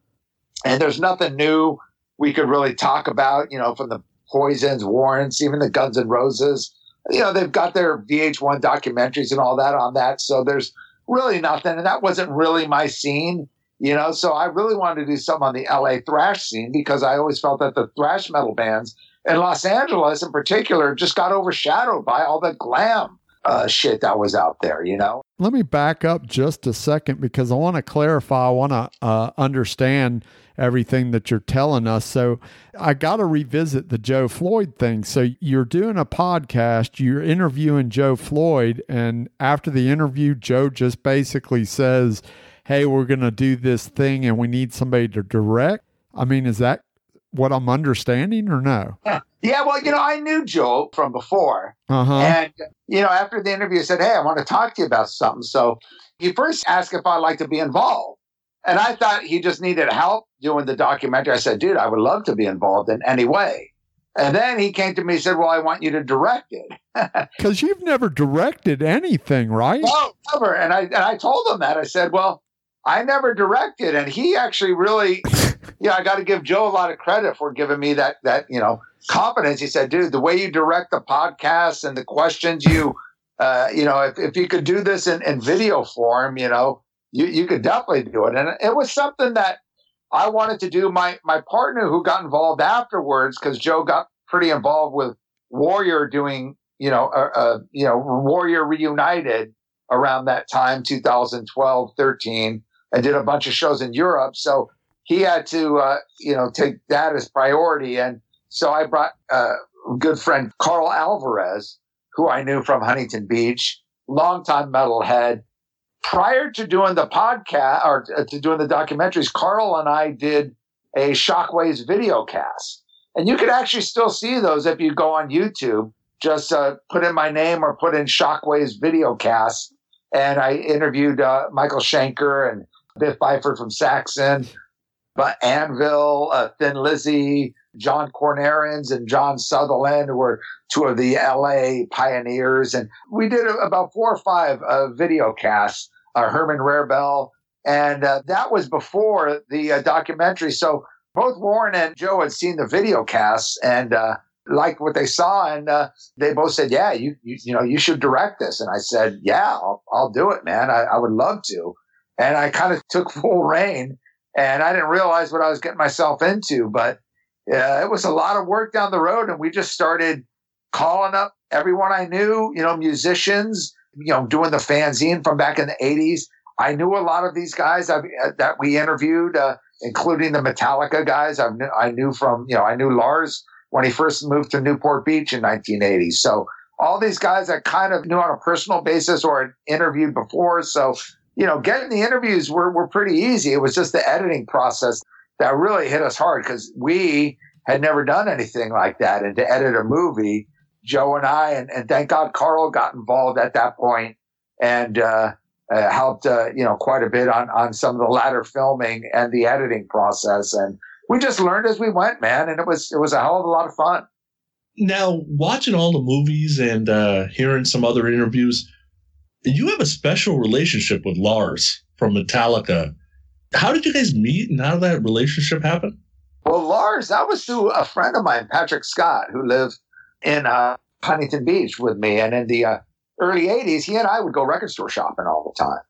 and there's nothing new we could really talk about. You know, from the Poisons, Warrants, even the Guns and Roses. You know, they've got their VH1 documentaries and all that on that. So there's really nothing. And that wasn't really my scene, you know. So I really wanted to do something on the LA thrash scene because I always felt that the thrash metal bands in Los Angeles in particular just got overshadowed by all the glam uh, shit that was out there, you know. Let me back up just a second because I want to clarify, I want to uh, understand everything that you're telling us. So I got to revisit the Joe Floyd thing. So you're doing a podcast, you're interviewing Joe Floyd, and after the interview, Joe just basically says, Hey, we're going to do this thing and we need somebody to direct. I mean, is that what I'm understanding or no? Yeah. Yeah, well, you know, I knew Joe from before. Uh-huh. And, you know, after the interview, I said, Hey, I want to talk to you about something. So he first asked if I'd like to be involved. And I thought he just needed help doing the documentary. I said, dude, I would love to be involved in any way. And then he came to me and said, well, I want you to direct it. Because you've never directed anything, right? No, never. And I, and I told him that. I said, well, I never directed. And he actually really, know, I got to give Joe a lot of credit for giving me that, that, you know, confidence. He said, dude, the way you direct the podcast and the questions you, uh, you know, if, if you could do this in, in video form, you know, you, you could definitely do it. And it was something that I wanted to do. My, my partner who got involved afterwards, because Joe got pretty involved with Warrior doing, you know, uh, uh, you know, Warrior reunited around that time, 2012, 13, and did a bunch of shows in Europe. So he had to, uh, you know, take that as priority. And So I brought a good friend, Carl Alvarez, who I knew from Huntington Beach, longtime metalhead. Prior to doing the podcast or to doing the documentaries, Carl and I did a Shockwaves video cast. And you can actually still see those if you go on YouTube. Just uh, put in my name or put in Shockwaves video cast. And I interviewed uh, Michael Schenker and Biff Byford from Saxon, but Anvil, uh, Thin Lizzy, John Kornarens and John Sutherland were two of the LA pioneers. And we did about four or five uh, video casts, uh, Herman Rarebell. And uh, that was before the uh, documentary. So both Warren and Joe had seen the video casts and uh, liked what they saw. And uh, they both said, yeah, you, you, you, know, you should direct this. And I said, yeah, I'll, I'll do it, man. I, I would love to. And I kind of took full rein and I didn't realize what I was getting myself into, but uh, it was a lot of work down the road. And we just started calling up everyone I knew, you know, musicians, you know, doing the fanzine from back in the 80s. I knew a lot of these guys uh, that we interviewed, uh, including the Metallica guys. I knew, I knew from, you know, I knew Lars when he first moved to Newport Beach in 1980. So all these guys I kind of knew on a personal basis or had interviewed before. So, you know, getting the interviews were, were pretty easy. It was just the editing process that really hit us hard because we had never done anything like that. And to edit a movie, Joe and I, and, and thank God Carl got involved at that point and uh, uh, helped, uh, you know, quite a bit on, on some of the latter filming and the editing process. And we just learned as we went, man. And it was, it was a hell of a lot of fun. Now, watching all the movies and uh, hearing some other interviews, you have a special relationship with Lars from Metallica how did you guys meet and how did that relationship happen? Well, Lars, that was through a friend of mine, Patrick Scott, who lived in uh, Huntington Beach with me. And in the uh, early 80s, he and I would go record store shopping all the time.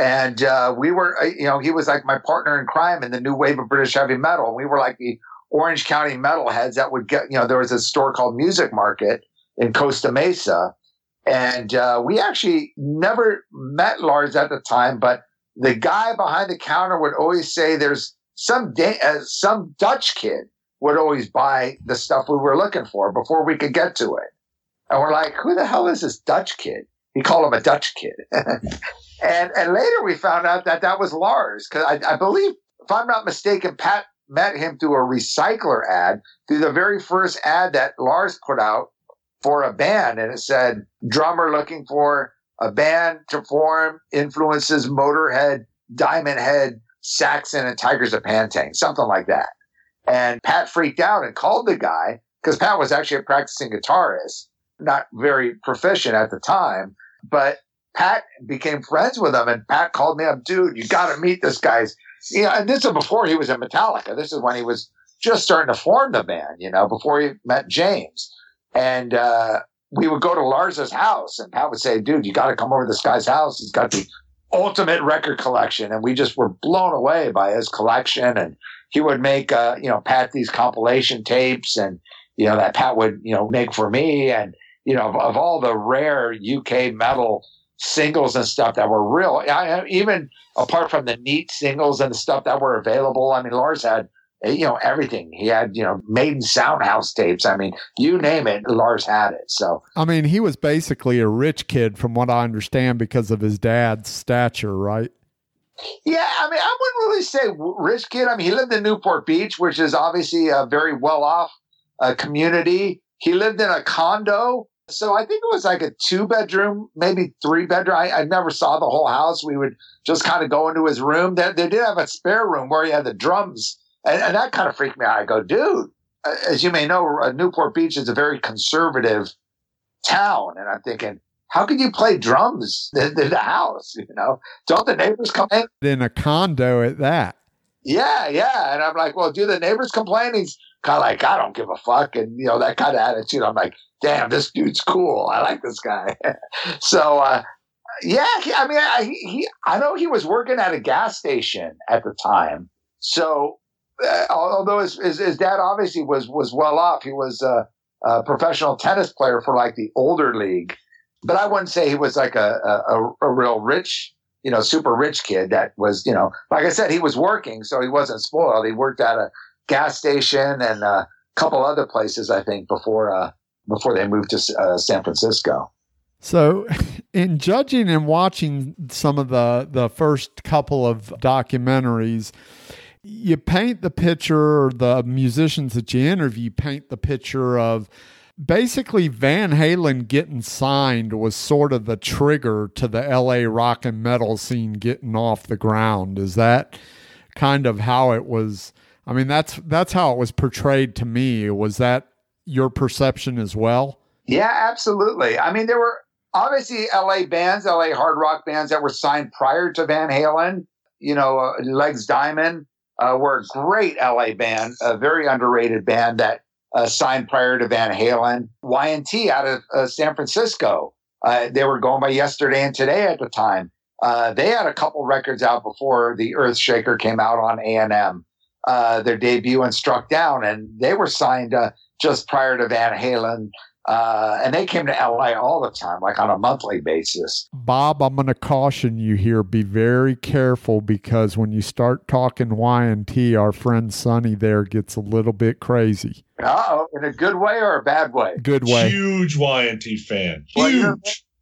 And uh, we were, uh, you know, he was like my partner in crime in the new wave of British heavy metal. And we were like the Orange County metalheads that would get, you know, there was a store called Music Market in Costa Mesa. And uh, we actually never met Lars at the time, but the guy behind the counter would always say there's some da- uh, some Dutch kid would always buy the stuff we were looking for before we could get to it. And we're like, who the hell is this Dutch kid? He called him a Dutch kid. and and later we found out that that was Lars because I, I believe, if I'm not mistaken, Pat met him through a recycler ad, through the very first ad that Lars put out for a band, and it said drummer looking for a band to form influences Motorhead, Diamond Head, Saxon, and Tygers of Pan Tang, something like that. And Pat freaked out and called the guy because Pat was actually a practicing guitarist, not very proficient at the time, but Pat became friends with him and Pat called me up, dude, you got to meet this guy's, you know, and this is before he was in Metallica. This is when he was just starting to form the band, you know, before he met James. And, uh, we would go to Lars's house and Pat would say, dude, you got to come over to this guy's house. He's got the ultimate record collection. And we just were blown away by his collection. And he would make, uh, you know, Pat these compilation tapes and, you know, that Pat would, you know, make for me. And, you know, of, of all the rare UK metal singles and stuff that were real, I, even apart from the neat singles and the stuff that were available, I mean, Lars had you know, everything. He had, you know, Maiden Soundhouse tapes. I mean, you name it, Lars had it. So, I mean, he was basically a rich kid from what I understand because of his dad's stature, right? Yeah, I mean, I wouldn't really say rich kid. I mean, he lived in Newport Beach, which is obviously a very well off uh, community. He lived in a condo. So I think it was like a two bedroom, maybe three bedroom. I, I never saw the whole house. We would just kind of go into his room. They, they did have a spare room where he had the drums and, and that kind of freaked me out. I go, dude, as you may know, Newport Beach is a very conservative town. And I'm thinking, how can you play drums in, the house? You know, don't the neighbors come in? In a condo at that. Yeah, yeah. And I'm like, well, do the neighbors complain? He's kind of like, I don't give a fuck. And, you know, that kind of attitude. I'm like, damn, this dude's cool. I like this guy. so, uh, yeah, he, I mean, I, he, I know he was working at a gas station at the time. So although his, his, his, dad obviously was, was well off, he was a, a, professional tennis player for like the older league. But I wouldn't say he was like a, a, a real rich, you know, super rich kid that was, you know, like I said, he was working, so he wasn't spoiled. He worked at a gas station and a couple other places, I think, before uh, before they moved to uh, San Francisco. So, in judging and watching some of the the first couple of documentaries, you paint the picture, or the musicians that you interview paint the picture of basically Van Halen getting signed was sort of the trigger to the LA rock and metal scene getting off the ground. Is that kind of how it was? I mean, that's that's how it was portrayed to me. Was that your perception as well? Yeah, absolutely. I mean, there were obviously LA bands, LA hard rock bands that were signed prior to Van Halen. You know, uh, Legs Diamond uh, were a great LA band, a very underrated band that uh, signed prior to Van Halen. Y&T out of uh, San Francisco. Uh, they were going by yesterday and today at the time. Uh, they had a couple records out before the Earthshaker came out on A&M. their debut and Struck Down, and they were signed just prior to Van Halen uh, and they came to LA all the time, like on a monthly basis. Bob, I'm going to caution you here. Be very careful because when you start talking Y&T, our friend Sonny there gets a little bit crazy. Oh, in a good way or a bad way? Good way. Huge Y&T fan. Huge. Well,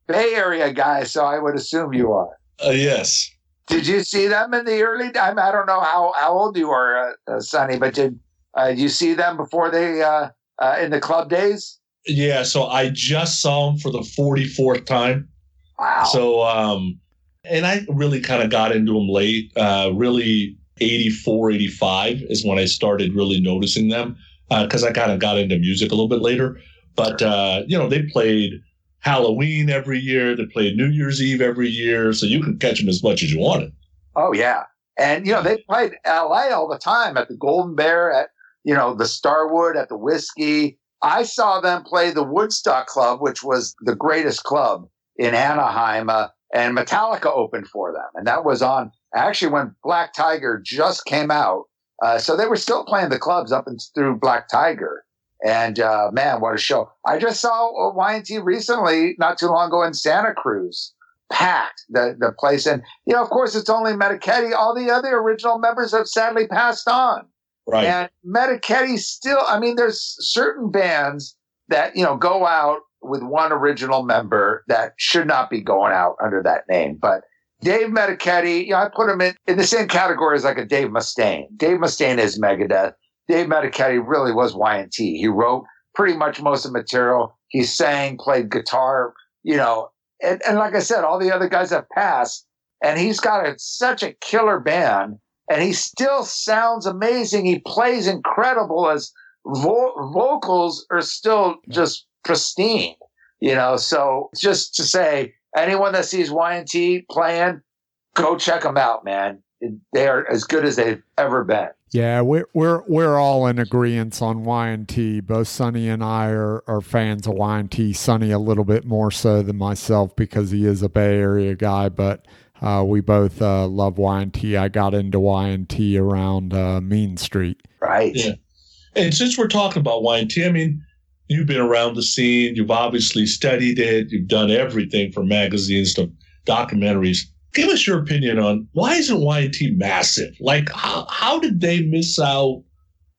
Bay Area guy, so I would assume you are. Uh, yes. Did you see them in the early time? I don't know how, how old you are, uh, uh Sonny, but did, uh, you see them before they uh, uh, in the club days? Yeah, so I just saw him for the 44th time. Wow. So, um, and I really kind of got into him late. Uh, really, 84, 85 is when I started really noticing them because uh, I kind of got into music a little bit later. But, uh, you know, they played Halloween every year, they played New Year's Eve every year. So you could catch them as much as you wanted. Oh, yeah. And, you know, they played LA all the time at the Golden Bear, at, you know, the Starwood, at the Whiskey. I saw them play the Woodstock Club, which was the greatest club in Anaheim, uh, and Metallica opened for them. And that was on actually when Black Tiger just came out. Uh, so they were still playing the clubs up and through Black Tiger. And uh, man, what a show! I just saw Y&T recently, not too long ago in Santa Cruz, packed the the place. And you know, of course, it's only Meniketti. All the other original members have sadly passed on. Right. And Meniketti still, I mean, there's certain bands that, you know, go out with one original member that should not be going out under that name. But Dave Meniketti, you know, I put him in, in the same category as like a Dave Mustaine. Dave Mustaine is Megadeth. Dave Meniketti really was Y&T. He wrote pretty much most of the material. He sang, played guitar, you know, and, and like I said, all the other guys have passed and he's got a, such a killer band and he still sounds amazing. He plays incredible as vo- vocals are still just pristine, you know. So just to say, anyone that sees Y&T playing, go check them out, man. They are as good as they've ever been. Yeah, we're we're we're all in agreement on Y&T. Both Sonny and I are, are fans of Y&T. Sonny a little bit more so than myself because he is a Bay Area guy, but uh, we both uh, love Y&T. I got into Y&T around uh, Mean Street. Right. Yeah. And since we're talking about Y&T, I mean, you've been around the scene. You've obviously studied it. You've done everything from magazines to documentaries. Give us your opinion on why isn't Y&T massive? Like, how, how did they miss out?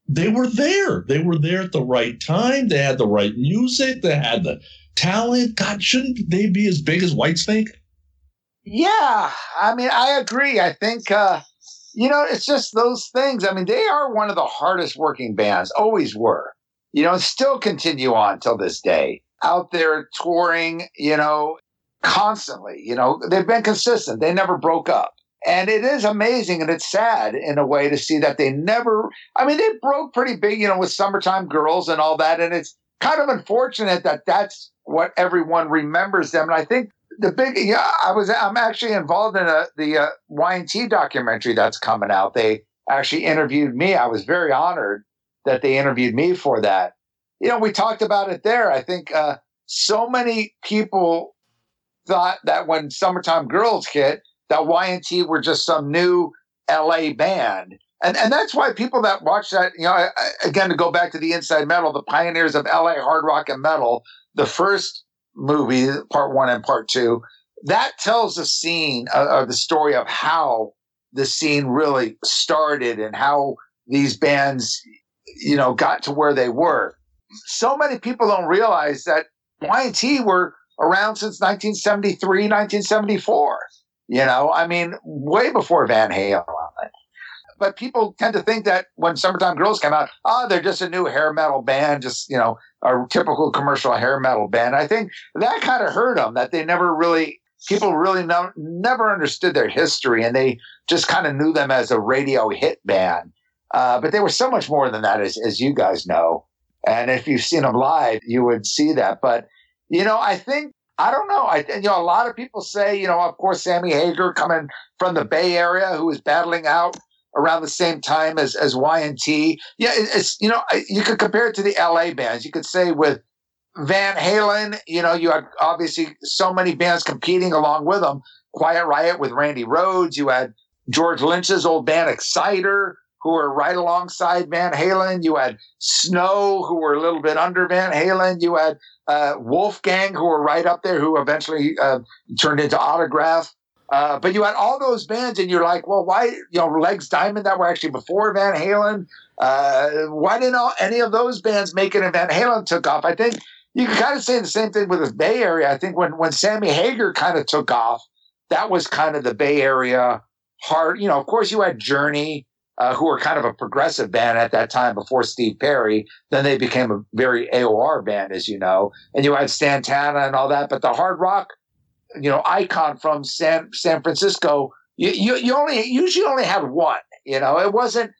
They were there. They were there at the right time. They had the right music. They had the talent. God, shouldn't they be as big as Whitesnake? Yeah, I mean, I agree. I think, uh, you know, it's just those things. I mean, they are one of the hardest working bands, always were, you know, still continue on till this day out there touring, you know, constantly. You know, they've been consistent. They never broke up. And it is amazing and it's sad in a way to see that they never, I mean, they broke pretty big, you know, with Summertime Girls and all that. And it's kind of unfortunate that that's what everyone remembers them. And I think the big yeah i was i'm actually involved in a the uh, y&t documentary that's coming out. They actually interviewed me. I was very honored that they interviewed me for that. You know we talked about it there. I think uh, so many people thought that when summertime girls hit that y&t were just some new la band. And, and that's why people that watch that, you know, again, to go back to the Inside Metal, the pioneers of LA hard rock and metal, the first movie, part one and part two, that tells the scene uh, or the story of how the scene really started and how these bands you know, got to where they were. So many people don't realize that Y&T were around since 1973, 1974. You know, I mean, way before Van Halen. But people tend to think that when Summertime Girls came out, oh, they're just a new hair metal band, just, you know, a typical commercial hair metal band. I think that kind of hurt them, that they never really, people really no, never understood their history and they just kind of knew them as a radio hit band. Uh, but they were so much more than that, as, as you guys know. And if you've seen them live, you would see that. But, you know, I think, I don't know. I, you know, a lot of people say, you know, of course, Sammy Hagar coming from the Bay Area who was battling out around the same time as, as Y&T. Yeah, it's, you know, you could compare it to the LA bands. You could say with Van Halen, you know, you had obviously so many bands competing along with them. Quiet Riot with Randy Rhoads. You had George Lynch's old band Xciter who were right alongside Van Halen. You had Snow, who were a little bit under Van Halen. You had uh, Wolfgang, who were right up there, who eventually uh, turned into Autograph. Uh, but you had all those bands, and you're like, well, why, you know, Legs Diamond that were actually before Van Halen? Uh, why didn't all, any of those bands make it and Van Halen took off? I think you can kind of say the same thing with the Bay Area. I think when, when Sammy Hagar kind of took off, that was kind of the Bay Area hard. You know, of course, you had Journey, uh, who were kind of a progressive band at that time before Steve Perry. Then they became a very AOR band, as you know, and you had Santana and all that. But the hard rock, you know, icon from San San Francisco, you, you, you only usually only had one. You know, it wasn't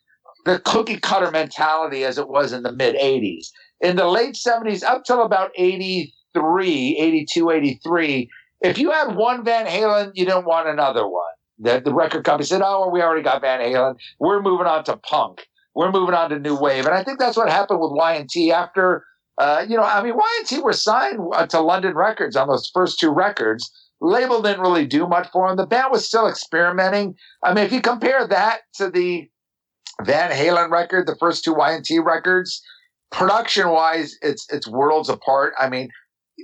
the cookie cutter mentality as it was in the mid 80s. In the late 70s, up till about 83, 82, 83, if you had one Van Halen, you didn't want another one. The, the record company said, "Oh, well, we already got Van Halen. We're moving on to punk. We're moving on to new wave." And I think that's what happened with Y&T after. Uh, you know, I mean, Y&T were signed uh, to London Records on those first two records. Label didn't really do much for him. The band was still experimenting. I mean, if you compare that to the Van Halen record, the first two Y&T records, production wise, it's it's worlds apart. I mean,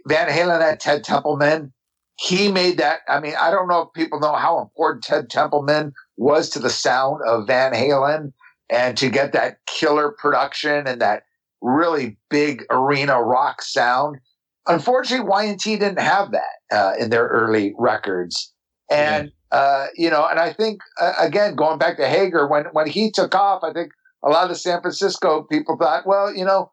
Van Halen had Ted Templeman he made that. I mean, I don't know if people know how important Ted Templeman was to the sound of Van Halen and to get that killer production and that really big arena rock sound. Unfortunately, Y&T didn't have that uh, in their early records. And, uh, you know, and I think, uh, again, going back to Hagar, when, when he took off, I think a lot of San Francisco people thought, well, you know,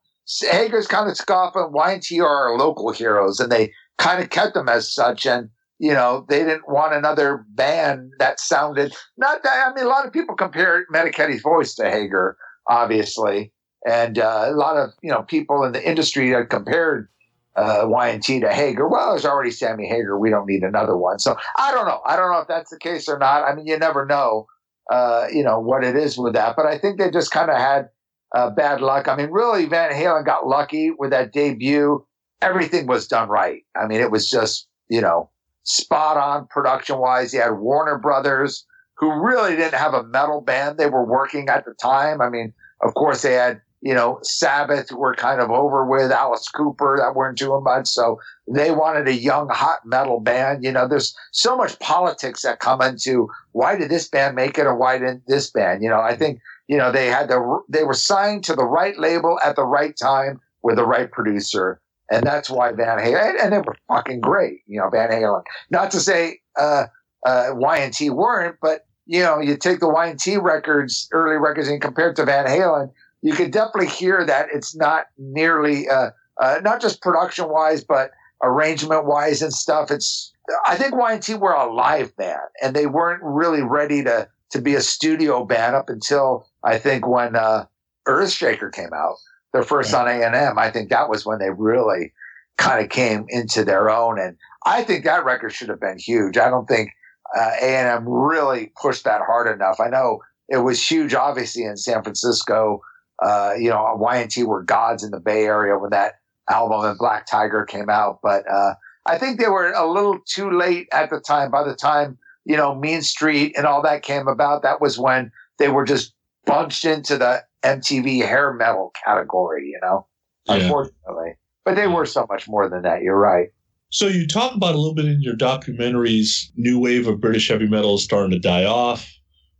Hagar's kind of and Y&T are our local heroes. And they, kind of kept them as such. And, you know, they didn't want another band that sounded not that. I mean, a lot of people compare Meniketti's voice to Hagar, obviously. And uh, a lot of, you know, people in the industry that compared uh, to Hagar. Well, there's already Sammy Hagar. We don't need another one. So I don't know. I don't know if that's the case or not. I mean, you never know, uh, you know, what it is with that. But I think they just kind of had uh, bad luck. I mean, really, Van Halen got lucky with that debut everything was done right. I mean, it was just, you know, spot on production wise. You had Warner Brothers, who really didn't have a metal band they were working at the time. I mean, of course, they had, you know, Sabbath were kind of over with Alice Cooper that weren't doing much. So they wanted a young, hot metal band. You know, there's so much politics that come into why did this band make it or why didn't this band? You know, I think, you know, they had the, they were signed to the right label at the right time with the right producer and that's why Van Halen and they were fucking great. You know, Van Halen. Not to say uh, uh, Y&T weren't, but you know, you take the Y&T records, early records, and compare it to Van Halen, you can definitely hear that it's not nearly, uh, uh, not just production wise, but arrangement wise and stuff. It's, I think Y&T were a live band, and they weren't really ready to to be a studio band up until I think when uh, Earthshaker came out their first yeah. on A&M, I think that was when they really kind of came into their own. And I think that record should have been huge. I don't think uh, A&M really pushed that hard enough. I know it was huge, obviously, in San Francisco. Uh, you know, Y&T were gods in the Bay Area when that album and Black Tiger came out. But uh, I think they were a little too late at the time. By the time, you know, Mean Street and all that came about, that was when they were just bunched into the MTV hair metal category, you know, yeah. unfortunately. But they were so much more than that. You're right. So you talk about a little bit in your documentaries, new wave of British heavy metal is starting to die off.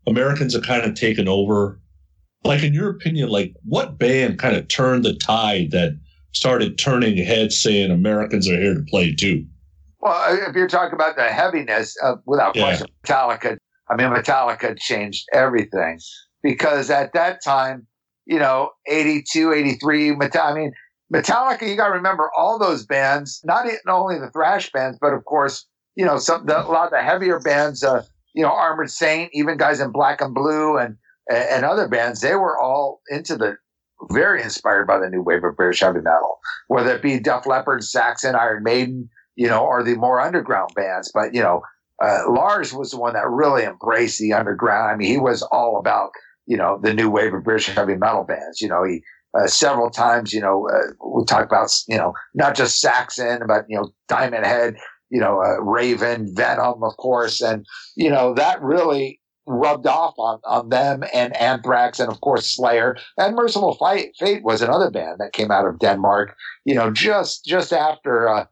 Americans are kind of taken over like in your opinion, like what band kind of turned the tide that started turning heads, saying Americans are here to play too? Well, if you're talking about the heaviness, uh, without Yeah. question, Metallica. I mean, Metallica changed everything because at that time, you know, 82, 83, Meta- I mean, Metallica, you got to remember all those bands, not, not only the thrash bands, but of course, you know, some the, a lot of the heavier bands, uh, you know, Armored Saint, even guys in Black and Blue, and and other bands, they were all into the very inspired by the new wave of British heavy metal, whether it be Def Leppard, Saxon, Iron Maiden, you know, or the more underground bands. But you know, uh, Lars was the one that really embraced the underground. I mean, he was all about you know the new wave of British heavy metal bands. You know, he uh, several times, you know, uh, we talk about you know not just Saxon, but you know Diamond Head, you know, uh, Raven, Venom, of course, and you know that really rubbed off on, on them and Anthrax and of course Slayer and Merciful Fight, Fate was another band that came out of Denmark, you know, just, just after, uh,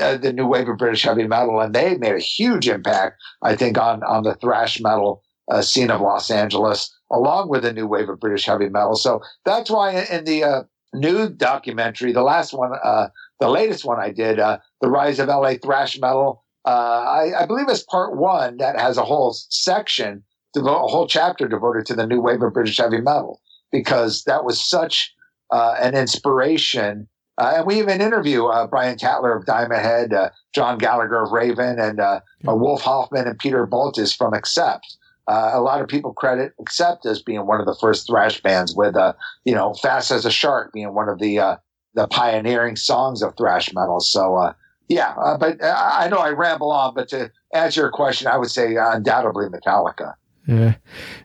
uh, the new wave of British heavy metal, and they made a huge impact, I think, on on the thrash metal uh, scene of Los Angeles, along with the new wave of British heavy metal. So that's why in the uh, new documentary, the last one, uh, the latest one I did, uh, the rise of LA thrash metal, uh, I, I believe it's part one that has a whole section, a whole chapter devoted to the new wave of British heavy metal because that was such uh, an inspiration. Uh, and we even interview uh, Brian Tatler of Diamond Head, uh, John Gallagher of Raven, and uh, uh, Wolf Hoffmann and Peter Baltes from Accept. Uh, a lot of people credit Accept as being one of the first thrash bands, with uh, you know Fast as a Shark being one of the uh, the pioneering songs of thrash metal. So uh, yeah, uh, but I I know I ramble on, but to answer your question, I would say undoubtedly Metallica. Yeah.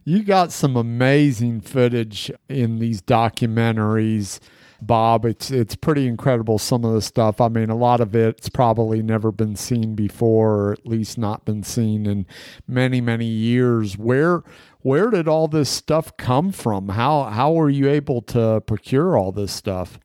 You got some amazing footage in these documentaries, Bob. It's it's pretty incredible some of the stuff. I mean, a lot of it's probably never been seen before or at least not been seen in many, many years. Where where did all this stuff come from? How how were you able to procure all this stuff?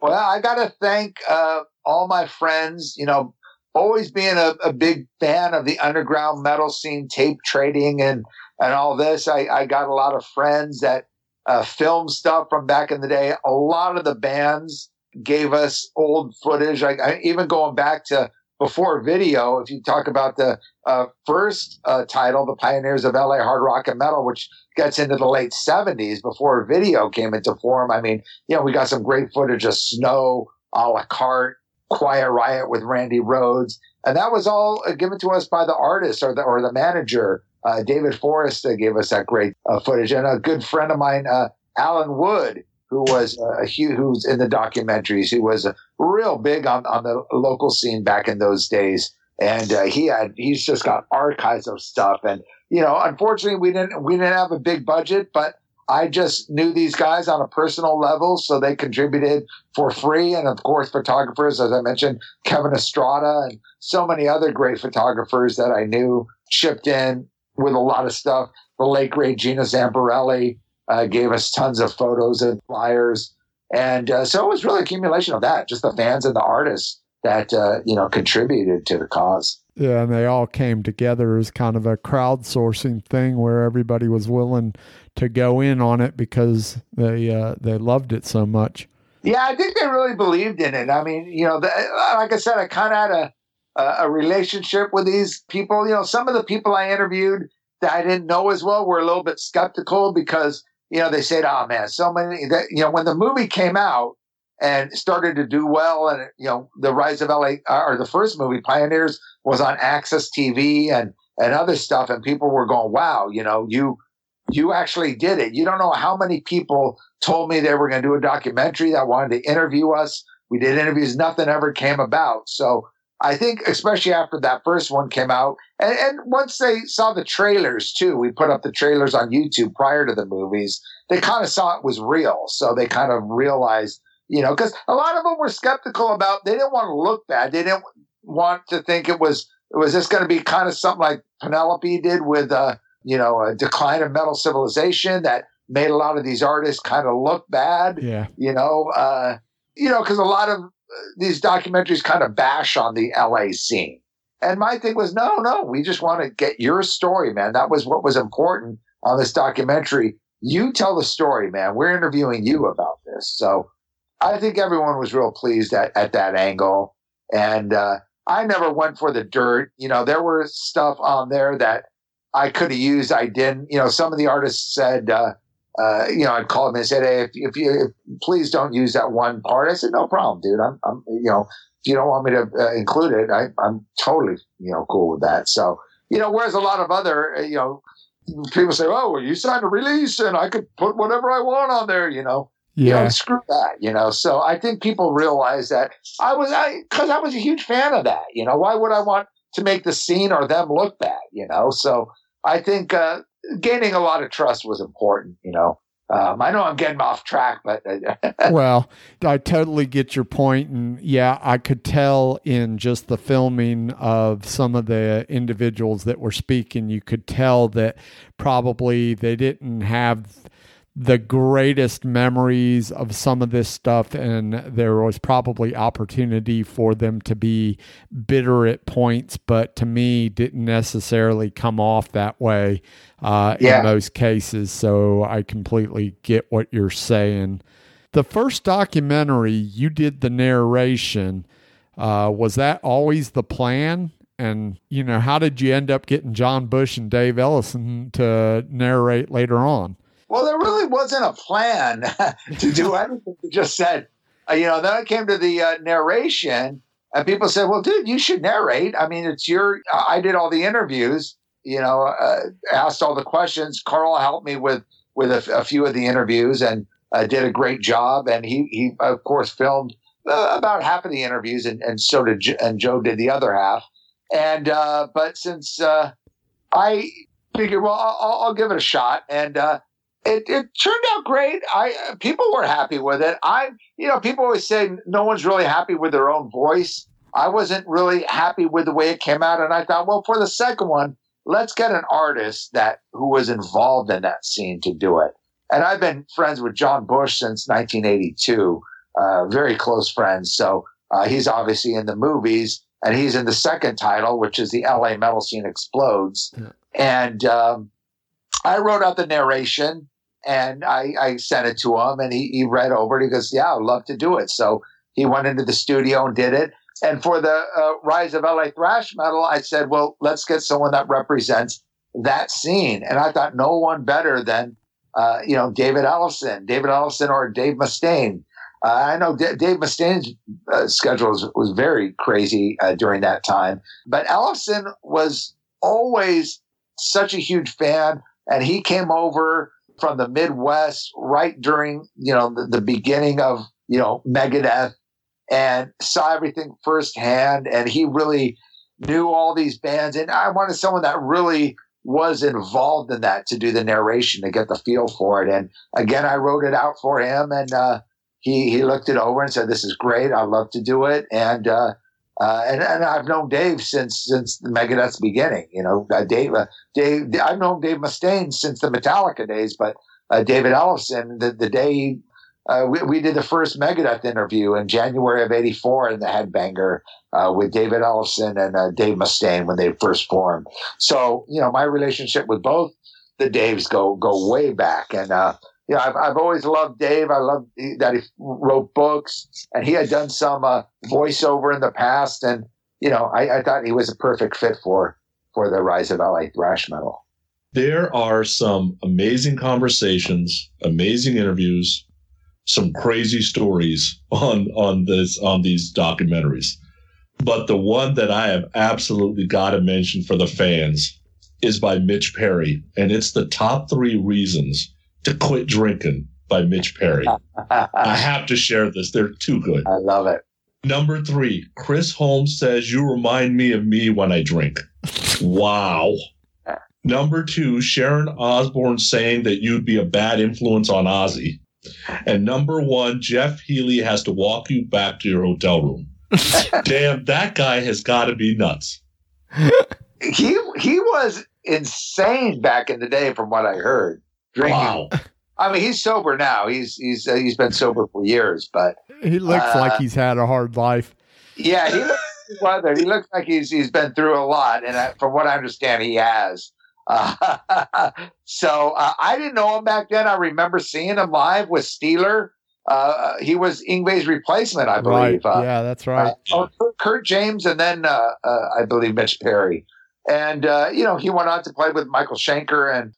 Well, I got to thank uh, all my friends. You know, always being a, a, big fan of the underground metal scene, tape trading, and and all this. I, I got a lot of friends that uh, film stuff from back in the day. A lot of the bands gave us old footage. Like I, even going back to before video, if you talk about the uh, first uh, title, The Pioneers of LA Hard Rock and Metal, which gets into the late 70s before video came into form. I mean, you know, we got some great footage of Snow, a la carte, Quiet Riot with Randy Rhoads. And that was all uh, given to us by the artist or the, or the manager. Uh, David Forrest uh, gave us that great uh, footage. And a good friend of mine, uh, Alan Wood, who was a huge, who's in the documentaries, who was real big on, on the local scene back in those days. And uh, he had, he's just got archives of stuff. And, you know, unfortunately we didn't, we didn't have a big budget, but I just knew these guys on a personal level, so they contributed for free. And of course, photographers, as I mentioned, Kevin Estrada and so many other great photographers that I knew chipped in with a lot of stuff. The late great Gina Zamparelli uh, gave us tons of photos and flyers. And uh, so it was really accumulation of that, just the fans and the artists that, uh, you know, contributed to the cause. Yeah, and they all came together as kind of a crowdsourcing thing where everybody was willing to go in on it because they uh, they loved it so much. Yeah, I think they really believed in it. I mean, you know, the, like I said, I kind of had a a relationship with these people. You know, some of the people I interviewed that I didn't know as well were a little bit skeptical because you know they said, "Oh man, so many." That, you know, when the movie came out and started to do well, and you know, the Rise of LA or the first movie, Pioneers, was on Access TV and and other stuff, and people were going, "Wow, you know, you." You actually did it. You don't know how many people told me they were going to do a documentary that wanted to interview us. We did interviews. Nothing ever came about. So I think, especially after that first one came out, and, and, once they saw the trailers too, we put up the trailers on YouTube prior to the movies. They kind of saw it was real, so they kind of realized, you know, because a lot of them were skeptical about. They didn't want to look bad. They didn't want to think it was it was just going to be kind of something like Penelope did with, uh, you know, a decline of metal civilization that made a lot of these artists kind of look bad. Yeah, you know, uh, you know, because a lot of these documentaries kind of bash on the LA scene. And my thing was, no, no, we just want to get your story, man. That was what was important on this documentary. you tell the story, man. We're interviewing you about this. So I think everyone was real pleased at, at that angle. And uh, I never went for the dirt. You know, there were stuff on there that I could have used. I didn't. You know, some of the artists said, uh, uh, you know, I'd call them and said, "Hey, if, if you if, please don't use that one part." I said, "No problem, dude. I'm, I'm you know, if you don't want me to uh, include it, I, I'm totally, you know, cool with that." So, you know, whereas a lot of other, uh, you know, people say, "Oh, well, you signed a release, and I could put whatever I want on there," you know. Yeah. You know, screw that, you know. So I think people realize that I was, I, cause I was a huge fan of that, you know. Why would I want to make the scene or them look bad, you know? So I think, uh, gaining a lot of trust was important, you know. Um, I know I'm getting off track, but well, I totally get your point, and yeah, I could tell in just the filming of some of the individuals that were speaking, you could tell that probably they didn't have the greatest memories of some of this stuff, and there was probably opportunity for them to be bitter at points, but to me, didn't necessarily come off that way uh, Yeah. in most cases. So I completely get what you're saying. The first documentary, you did the narration. Uh, was that always the plan? And, you know, how did you end up getting John Bush and Dave Ellefson to narrate later on? Well, there really wasn't a plan to do anything. You just said, uh, you know, then I came to the uh, narration, and people said, well, dude, you should narrate. I mean, it's your, I did all the interviews, you know, uh, asked all the questions. Carl helped me with, with a, a few of the interviews and uh, did a great job. And he, he of course, filmed uh, about half of the interviews, and, and so did, Jo- and Joe did the other half. And, uh, but since uh, I figured, well, I'll, I'll give it a shot. And, uh, it, it turned out great. I uh, people were happy with it. I, you know, people always say no one's really happy with their own voice. I wasn't really happy with the way it came out, and I thought, well, for the second one, let's get an artist that who was involved in that scene to do it. And I've been friends with John Bush since 1982, uh, very close friends. So uh, he's obviously in the movies, and he's in the second title, which is the LA Metal Scene Explodes. Yeah. And um, I wrote out the narration and I, I sent it to him and he, he read over it. He goes, Yeah, I'd love to do it. So he went into the studio and did it. And for the uh, Rise of LA Thrash Metal, I said, Well, let's get someone that represents that scene. And I thought no one better than, uh, you know, David Ellefson, David Ellefson or Dave Mustaine. Uh, I know D- Dave Mustaine's uh, schedule was, was very crazy uh, during that time, but Ellefson was always such a huge fan and he came over from the Midwest right during you know the, the beginning of you know Megadeth and saw everything firsthand. And he really knew all these bands. And I wanted someone that really was involved in that to do the narration to get the feel for it. And again I wrote it out for him. And uh, he he looked it over and said this is great. I'd love to do it. And uh, uh, and, and I've known Dave since since the Megadeth's beginning. You know, uh, Dave, uh, Dave. I've known Dave Mustaine since the Metallica days, but uh, David Ellefson, the the day uh, we we did the first Megadeth interview in January of '84 in the Headbanger uh, with David Ellefson and Dave Mustaine when they first formed. So you know, my relationship with both the Daves go go way back, and know, I've, I've always loved Dave. I love that he wrote books and he had done some uh, voiceover in the past. And, you know, I, I thought he was a perfect fit for, for the rise of LA thrash metal. There are some amazing conversations, amazing interviews, some crazy stories on on this on these documentaries. But the one that I have absolutely got to mention for the fans is by Mitch Perry, and it's the top three reasons to quit drinking by Mitch Perry. I have to share this; they're too good. I love it. Number three, Chris Holmes says, You remind me of me when I drink. Wow. Number two, Sharon Osbourne saying that you'd be a bad influence on Ozzy. And number one, Jeff Healey has to walk you back to your hotel room. Damn, that guy has got to be nuts. He, he was insane back in the day from what I heard. Drinking. Wow. I mean, he's sober now. He's, he's, uh, he's been sober for years, but He looks Uh, like he's had a hard life. Yeah, he looks weathered. He looks like he's he's been through a lot, and uh, from what I understand, he has. Uh, so uh, I didn't know him back then. I remember seeing him live with Steeler. Uh, he was Yngwie's replacement, I believe. Right. yeah, that's right. oh, Kurt James, and then I believe Mitch Perry. And you know, he went on to play with Michael Schenker, and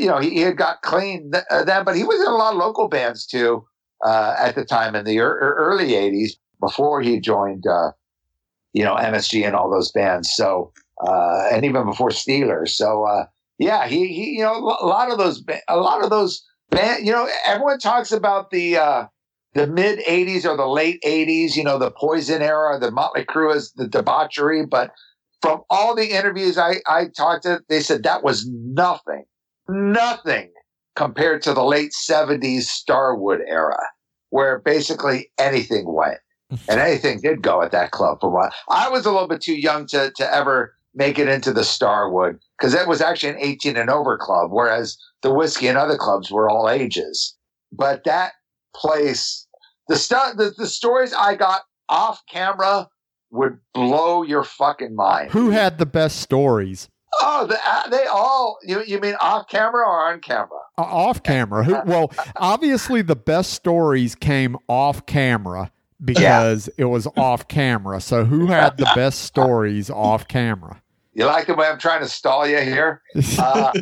you know, he, he, had got clean th- then, but he was in a lot of local bands too at the time in the er- early '80s before he joined, you know, MSG and all those bands. So uh, and even before Steelers. So uh, yeah, he, he you know a lot of those a lot of those band, you know everyone talks about the uh, the mid '80s or the late '80s, you know the Poison era, the Motley Crue is the debauchery, but from all the interviews I I talked to, they said that was nothing, nothing compared to the late '70s Starwood era, where basically anything went and anything did go at that club for a while. I was a little bit too young to to ever make it into the Starwood because it was actually an 18 and over club, whereas the whiskey and other clubs were all ages. But that place, the stuff, the, the stories I got off camera would blow your fucking mind. Who had the best stories? Oh, the, uh, they all. You you mean off camera or on camera? Uh, off camera. Who? Well, obviously the best stories came off camera because yeah. it was off camera. So who had the best stories off camera? You like the way I'm trying to stall you here? Uh,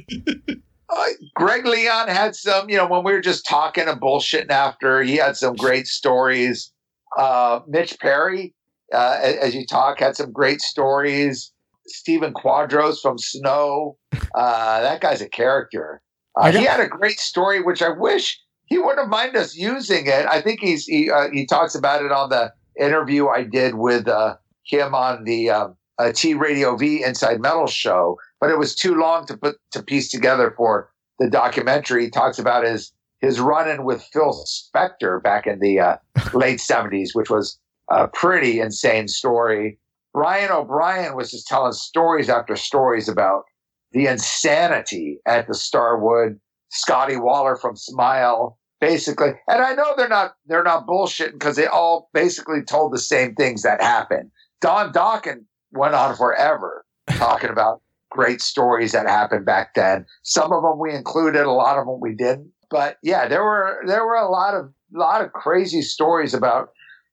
uh, Greg Leon had some, you know, when we were just talking and bullshitting after, he had some great stories. Uh, Mitch Perry, uh, as you talk, had some great stories. Stephen Quadros from Snow, uh, that guy's a character. Uh, he had a great story, which I wish he wouldn't mind us using it. I think he's he uh, he talks about it on the interview I did with uh, him on the uh, T Radio V Inside Metal show, but it was too long to put to piece together for the documentary. He talks about his his run-in with Phil Spector back in the uh, late '70s, which was a pretty insane story. Brian O'Brien was just telling stories after stories about the insanity at the Starwood. Scotty Waller from Smile basically. And I know they're not they're not bullshitting because they all basically told the same things that happened. Don Dokken went on forever talking about great stories that happened back then. Some of them we included, a lot of them we didn't. But yeah, there were there were a lot of a lot of crazy stories about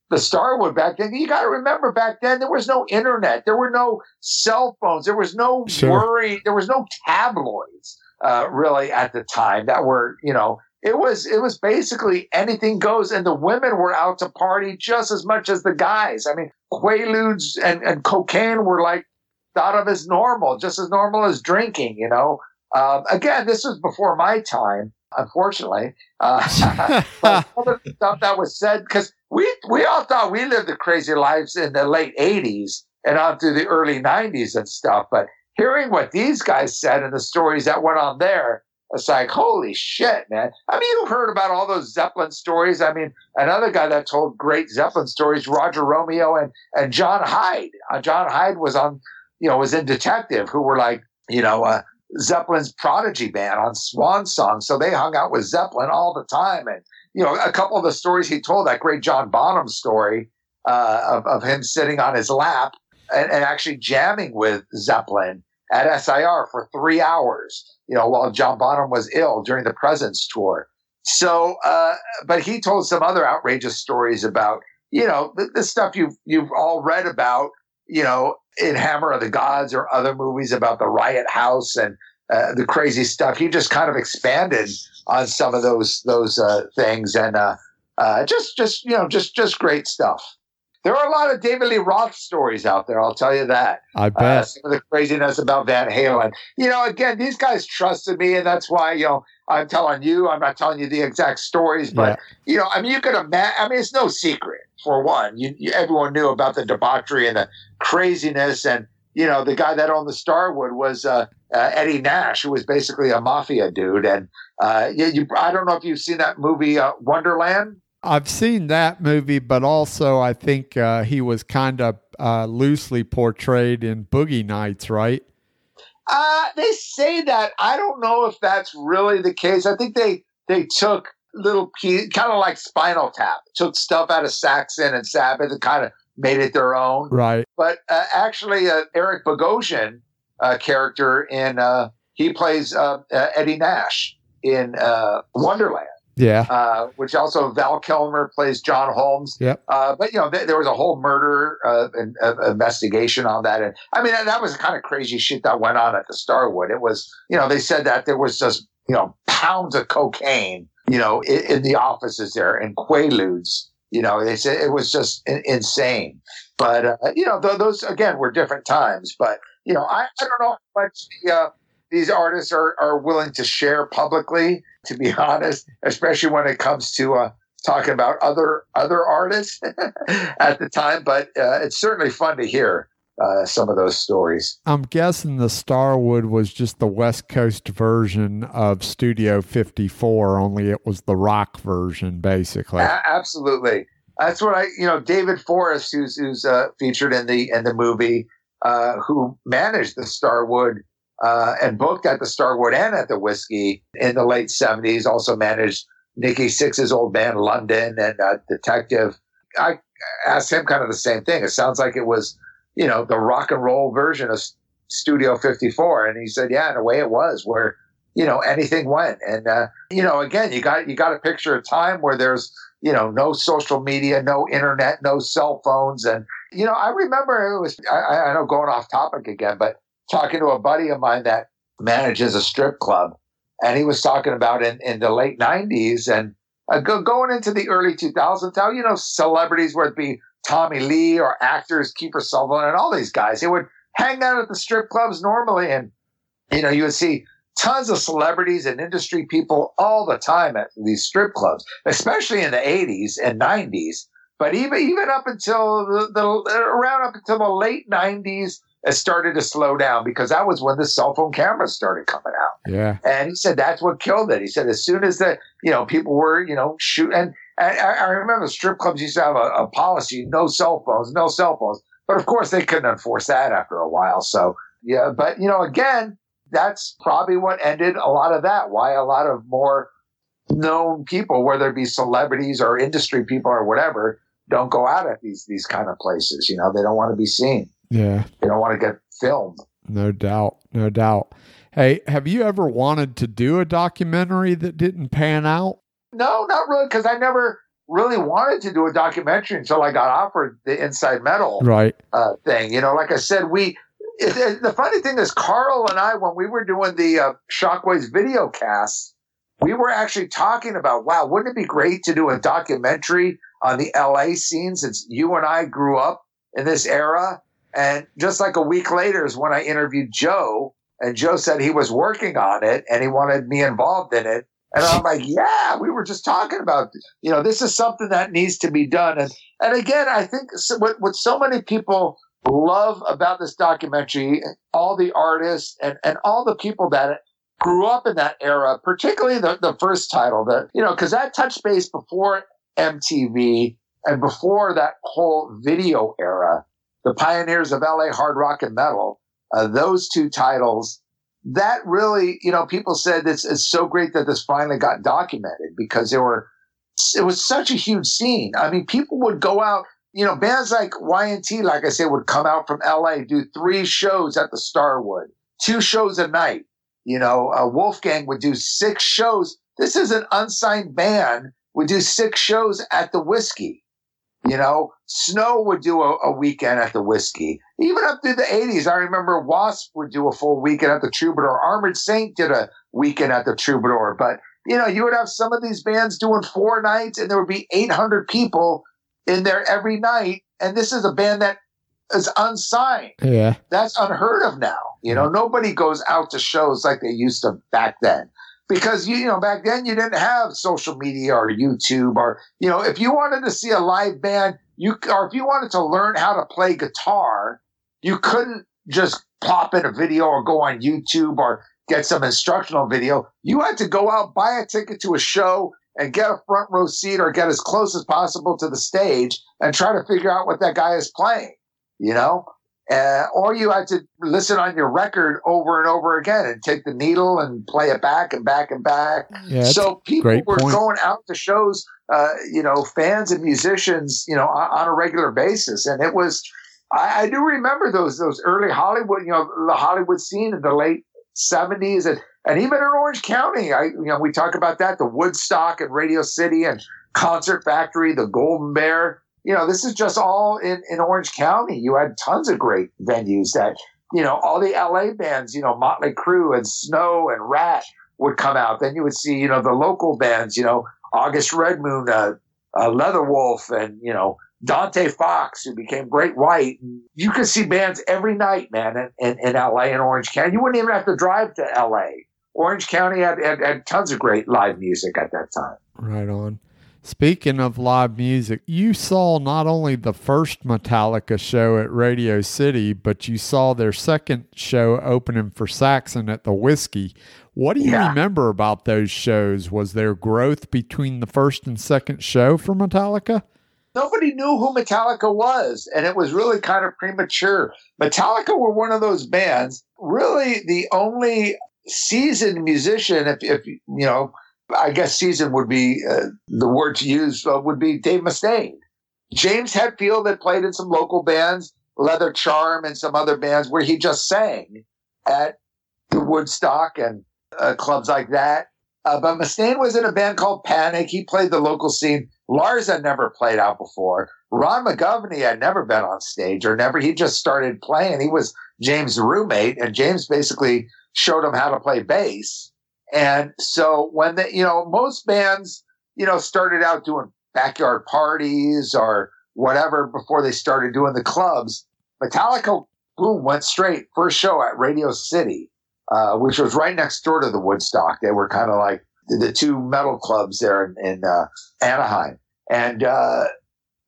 the Starwood back then. You got to remember back then there was no internet, there were no cell phones, there was no sure. worry, there was no tabloids uh, really at the time that were you know it was it was basically anything goes, and the women were out to party just as much as the guys. I mean, quaaludes and, and cocaine were like thought of as normal, just as normal as drinking. You know, um, again, this was before my time, unfortunately. Uh, but all the stuff that was said because we we all thought we lived the crazy lives in the late '80s and on through the early '90s and stuff, but hearing what these guys said and the stories that went on there it's like, holy shit, man. I mean, you've heard about all those Zeppelin stories. I mean, another guy that told great Zeppelin stories, Roger Romeo and, and John Hyde. Uh, John Hyde was on, you know, was in Detective, who were like, you know, uh, Zeppelin's prodigy band on Swan Song. So they hung out with Zeppelin all the time. And, you know, a couple of the stories he told, that great John Bonham story uh, of, of him sitting on his lap and, and actually jamming with Zeppelin at SIR for three hours you know, while John Bonham was ill during the Presence tour. So, uh, but he told some other outrageous stories about, you know, the, the, stuff you've, you've all read about, you know, in Hammer of the Gods or other movies about the Riot House and uh, the crazy stuff. He just kind of expanded on some of those, those, uh, things and, uh, uh, just, just, you know, just, just great stuff. There are a lot of David Lee Roth stories out there. I'll tell you that. I bet. Uh, some of the craziness about Van Halen. You know, again, these guys trusted me, and that's why you know I'm telling you. I'm not telling you the exact stories, but yeah. you know, I mean, you could imagine. I mean, it's no secret for one. You, you, everyone knew about the debauchery and the craziness, and you know, the guy that owned the Starwood was uh, uh, Eddie Nash, who was basically a mafia dude. And uh, you, you, I don't know if you've seen that movie uh, Wonderland. I've seen that movie, but also I think uh, he was kind of uh, loosely portrayed in Boogie Nights, right? Uh, they say that. I don't know if that's really the case. I think they they took little piece, kind of like Spinal Tap, took stuff out of Saxon and Sabbath and kind of made it their own. Right. But uh, actually, uh, Eric Bogosian uh, character in uh, he plays uh, uh, Eddie Nash in uh, Wonderland. Yeah. Uh, which also Val Kilmer plays John Holmes. Yep. Uh, but you know, th- there was a whole murder uh, uh, investigation on that, and I mean, that, that was the kind of crazy shit that went on at the Starwood. It was, you know, they said that there was just you know pounds of cocaine, you know, in, in the offices there and quaaludes. You know, they said it was just in, insane. But uh, you know, th- those again were different times. But you know, I, I don't know how much the, uh, these artists are, are willing to share publicly, to be honest, especially when it comes to uh, talking about other other artists at the time. But uh, it's certainly fun to hear uh, some of those stories. I'm guessing the Starwood was just the West Coast version of Studio 54, only it was the rock version, basically. A- absolutely. That's what I, you know, David Forrest, who's who's uh, featured in the in the movie, uh, who managed the Starwood uh, and booked at the Starwood and at the Whiskey in the late '70s. Also managed Nikki Sixx's old band London and uh, Detective. I asked him kind of the same thing. It sounds like it was, you know, the rock and roll version of Studio 54, and he said, yeah, in a way it was, where you know anything went. And uh, you know, again, you got you got to picture a time where there's you know no social media, no internet, no cell phones, and you know, I remember it was I, I know going off topic again, but talking to a buddy of mine that manages a strip club, and he was talking about in, in the late '90s and uh, go, going into the early 2000s, how you know celebrities, it be Tommy Lee or actors, Kiefer Sutherland, and all these guys, they would hang out at the strip clubs normally, and you know you would see tons of celebrities and industry people all the time at these strip clubs, especially in the 80s and 90s. But even even up until the, the around up until the late 90s, it started to slow down because that was when the cell phone cameras started coming out. Yeah. And he said that's what killed it. He said as soon as the you know people were you know shoot and, and I, I remember strip clubs used to have a, a policy no cell phones, no cell phones. But of course they couldn't enforce that after a while. So yeah, but you know again that's probably what ended a lot of that. Why a lot of more known people, whether it be celebrities or industry people or whatever, don't go out at these these kind of places. You know, they don't want to be seen. Yeah. They don't want to get filmed. No doubt. No doubt. Hey, have you ever wanted to do a documentary that didn't pan out? No, not really, because I never really wanted to do a documentary until I got offered the Inside Metal right. uh, thing. You know, like I said, we it, it, the funny thing is, Carl and I, when we were doing the uh, Shockwaves video cast, we were actually talking about, wow, wouldn't it be great to do a documentary on the LA scene since you and I grew up in this era? And just like a week later is when I interviewed Joe, and Joe said he was working on it and he wanted me involved in it. And I'm like, yeah, we were just talking about, you know, this is something that needs to be done. And and again, I think what, what so many people love about this documentary, all the artists and, and all the people that grew up in that era, particularly the, the first title that, you know, because that touched base before MTV and before that whole video era, the pioneers of LA hard rock and metal, uh, those two titles, that really, you know, people said it's, it's so great that this finally got documented because there were, it was such a huge scene. I mean, people would go out you know, bands like Y&T, like I said, would come out from LA, do three shows at the Starwood, two shows a night. You know, uh, Wolfgang would do six shows. This is an unsigned band, would do six shows at the Whiskey. You know, Snow would do a, a, weekend at the Whiskey. Even up through the 80s, I remember Wasp would do a full weekend at the Troubadour. Armored Saint did a weekend at the Troubadour. But, you know, you would have some of these bands doing four nights and there would be 800 people in there every night. And this is a band that is unsigned. Yeah. That's unheard of now. You know, nobody goes out to shows like they used to back then. Because you, you know, back then you didn't have social media or YouTube or, you know, if you wanted to see a live band, you or if you wanted to learn how to play guitar, you couldn't just pop in a video or go on YouTube or get some instructional video. You had to go out, buy a ticket to a show, and get a front row seat or get as close as possible to the stage and try to figure out what that guy is playing, you know? Uh, or you had to listen on your record over and over again and take the needle and play it back and back and back. Yeah, so people were point. going out to shows, uh, you know, fans and musicians, you know, on, on a regular basis. And it was, I, I, do remember those, those early Hollywood, you know, the Hollywood scene in the late 70s and, and even in Orange County. I, you know, we talk about that, the Woodstock and Radio City and Concert Factory, the Golden Bear. You know, this is just all in, in Orange County. You had tons of great venues that, you know, all the LA bands, you know, Motley Crue and Snow and Ratt would come out. Then you would see, you know, the local bands, you know, August Red Moon, uh, uh, Leatherwolf, and, you know, Dante Fox, who became Great White. You could see bands every night, man, in, in, in LA and Orange County. You wouldn't even have to drive to LA. Orange County had, had, had tons of great live music at that time. Right on. Speaking of live music, you saw not only the first Metallica show at Radio City, but you saw their second show opening for Saxon at the Whiskey. What do you Yeah. remember about those shows? Was there growth between the first and second show for Metallica? nobody knew who Metallica was, and it was really kind of premature. Metallica were one of those bands, really the only seasoned musician, if, if you know, I guess season would be uh, the word to use, uh, would be Dave Mustaine. James Hetfield had played in some local bands, Leather Charm, and some other bands where he just sang at the Woodstock and uh, clubs like that. Uh, but Mustaine was in a band called Panic. He played the local scene. Lars had never played out before. Ron McGovney had never been on stage or never. He just started playing. He was James' roommate, and James basically showed him how to play bass. And so when they, you know, most bands, you know, started out doing backyard parties or whatever before they started doing the clubs, Metallica, boom, went straight. First show at Radio City, uh, which was right next door to the Woodstock. They were kind of like the, the two metal clubs there in, in uh, Anaheim. And, uh,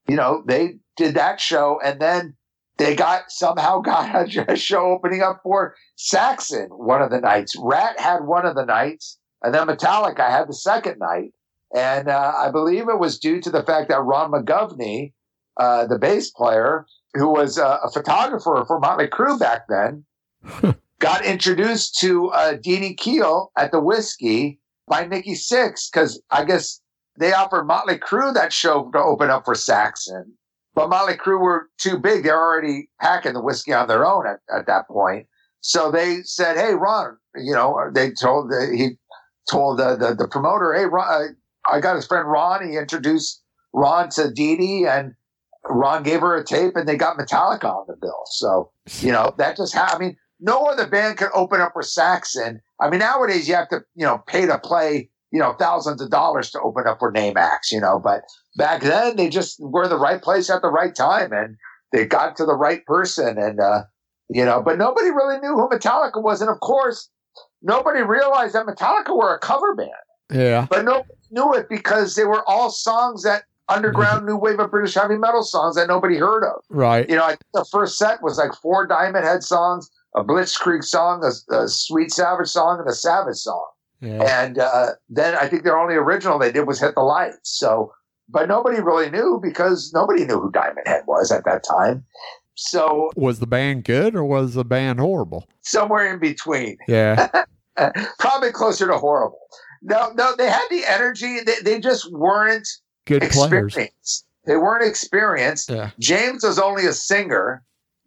you know, they did that show and then they got somehow got a, show opening up for Saxon one of the nights. Ratt had one of the nights and then Metallica had the second night. And uh, I believe it was due to the fact that Ron McGovney, uh, the bass player, who was uh, a photographer for Motley Crue back then, got introduced to uh, Dee Dee Keel at the Whiskey by Nikki Sixx because I guess they offered Motley Crue that show to open up for Saxon, but Motley Crue were too big. They're already packing the whiskey on their own at, at that point. So they said, "Hey, Ron," you know, they told the, he told the, the the promoter, "Hey, Ron, I, I got his friend Ron. He introduced Ron to Dee Dee, and Ron gave her a tape, and they got Metallica on the bill. So you know that just happened. I mean, no other band could open up for Saxon. I mean, nowadays you have to you know pay to play you know thousands of dollars to open up for name acts, you know, but back then they just were the right place at the right time, and they got to the right person, and uh, you know, but nobody really knew who Metallica was, and of course. Nobody realized that Metallica were a cover band Yeah. but nobody knew it because they were all songs that underground new wave of British heavy metal songs that nobody heard of. Right. You know, I think the first set was like four Diamond Head songs, a Blitzkrieg song, a, a Sweet Savage song, and a Savage song. Yeah. And uh, then I think their only original they did was Hit the Lights. So, but nobody really knew because nobody knew who Diamond Head was at that time. So Was the band good or was the band horrible? somewhere in between. Yeah. probably closer to horrible. No, no, they had the energy. They, they just weren't Good players. They weren't experienced. Yeah. James was only a singer.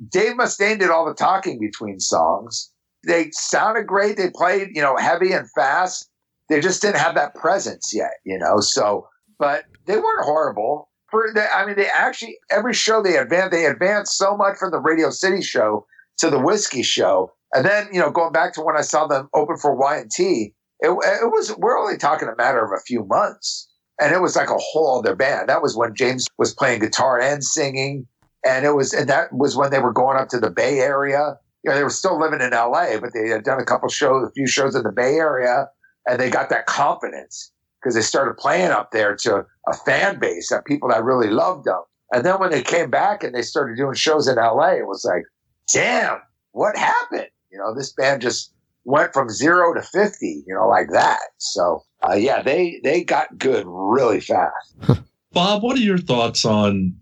Dave Mustaine did all the talking between songs. They sounded great. They played, you know, heavy and fast. They just didn't have that presence yet, you know. So, but they weren't horrible. For the, I mean, they actually every show they advanced. They advanced so much from the Radio City show to the Whiskey show, and then you know, going back to when I saw them open for Y and T, it, it was we're only talking a matter of a few months and it was like a whole other band. That was when James was playing guitar and singing, and it was and that was when they were going up to the Bay Area. You know, they were still living in L.A., but they had done a couple shows, a few shows in the Bay Area, and they got that confidence because they started playing up there to a fan base of people that really loved them. And then when they came back and they started doing shows in L.A., it was like, damn, what happened? You know, this band just went from zero to 50, you know, like that. So, uh, yeah, they, they got good really fast. Bob, what are your thoughts on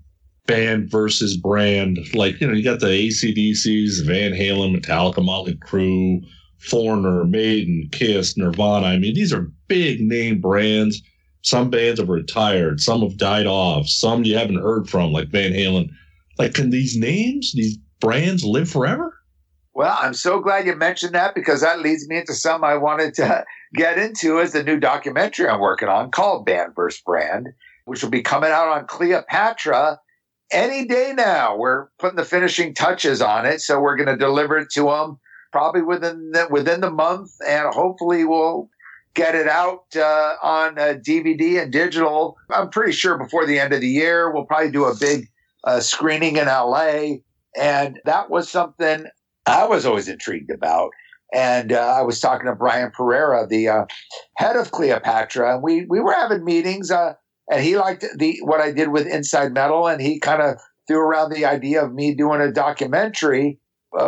band versus brand? Like, you know, you got the ACDCs, Van Halen, Metallica, Motley Crue, Foreigner, Maiden, Kiss, Nirvana. I mean, these are big name brands. Some bands have retired, some have died off, some you haven't heard from, like Van Halen. Like, can these names, these brands live forever? Well, I'm so glad you mentioned that because that leads me into some I wanted to get into as the new documentary I'm working on called Band vs. Brand, which will be coming out on Cleopatra any day now. We're putting the finishing touches on it, so we're going to deliver it to them probably within the, within the month, and hopefully we'll get it out uh, on uh, DVD and digital. I'm pretty sure before the end of the year, we'll probably do a big uh, screening in LA. And that was something I was always intrigued about. And uh, I was talking to Brian Perera, the uh, head of Cleopatra, and we we were having meetings. Uh, and he liked the what I did with Inside Metal, and he kind of threw around the idea of me doing a documentary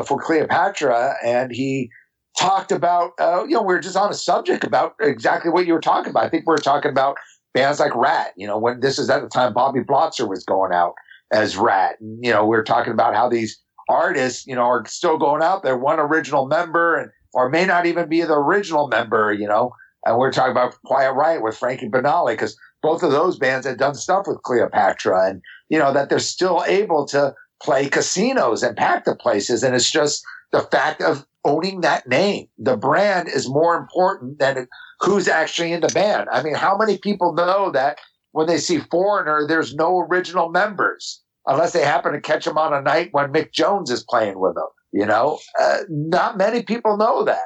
for Cleopatra. And he talked about, uh, you know, we were just on a subject about exactly what you were talking about. I think we were talking about bands like Ratt. you know, when this is at the time Bobby Blotzer was going out as Ratt. And, you know, we were talking about how these artists, you know, are still going out there, one original member and, or may not even be the original member, you know, and we are talking about Quiet Riot with Frankie Banali because both of those bands had done stuff with Cleopatra and, you know, that they're still able to play casinos and pack the places. And it's just the fact of owning that name. The brand is more important than who's actually in the band. I mean, how many people know that when they see Foreigner, there's no original members unless they happen to catch them on a night when Mick Jones is playing with them. You know, uh, not many people know that,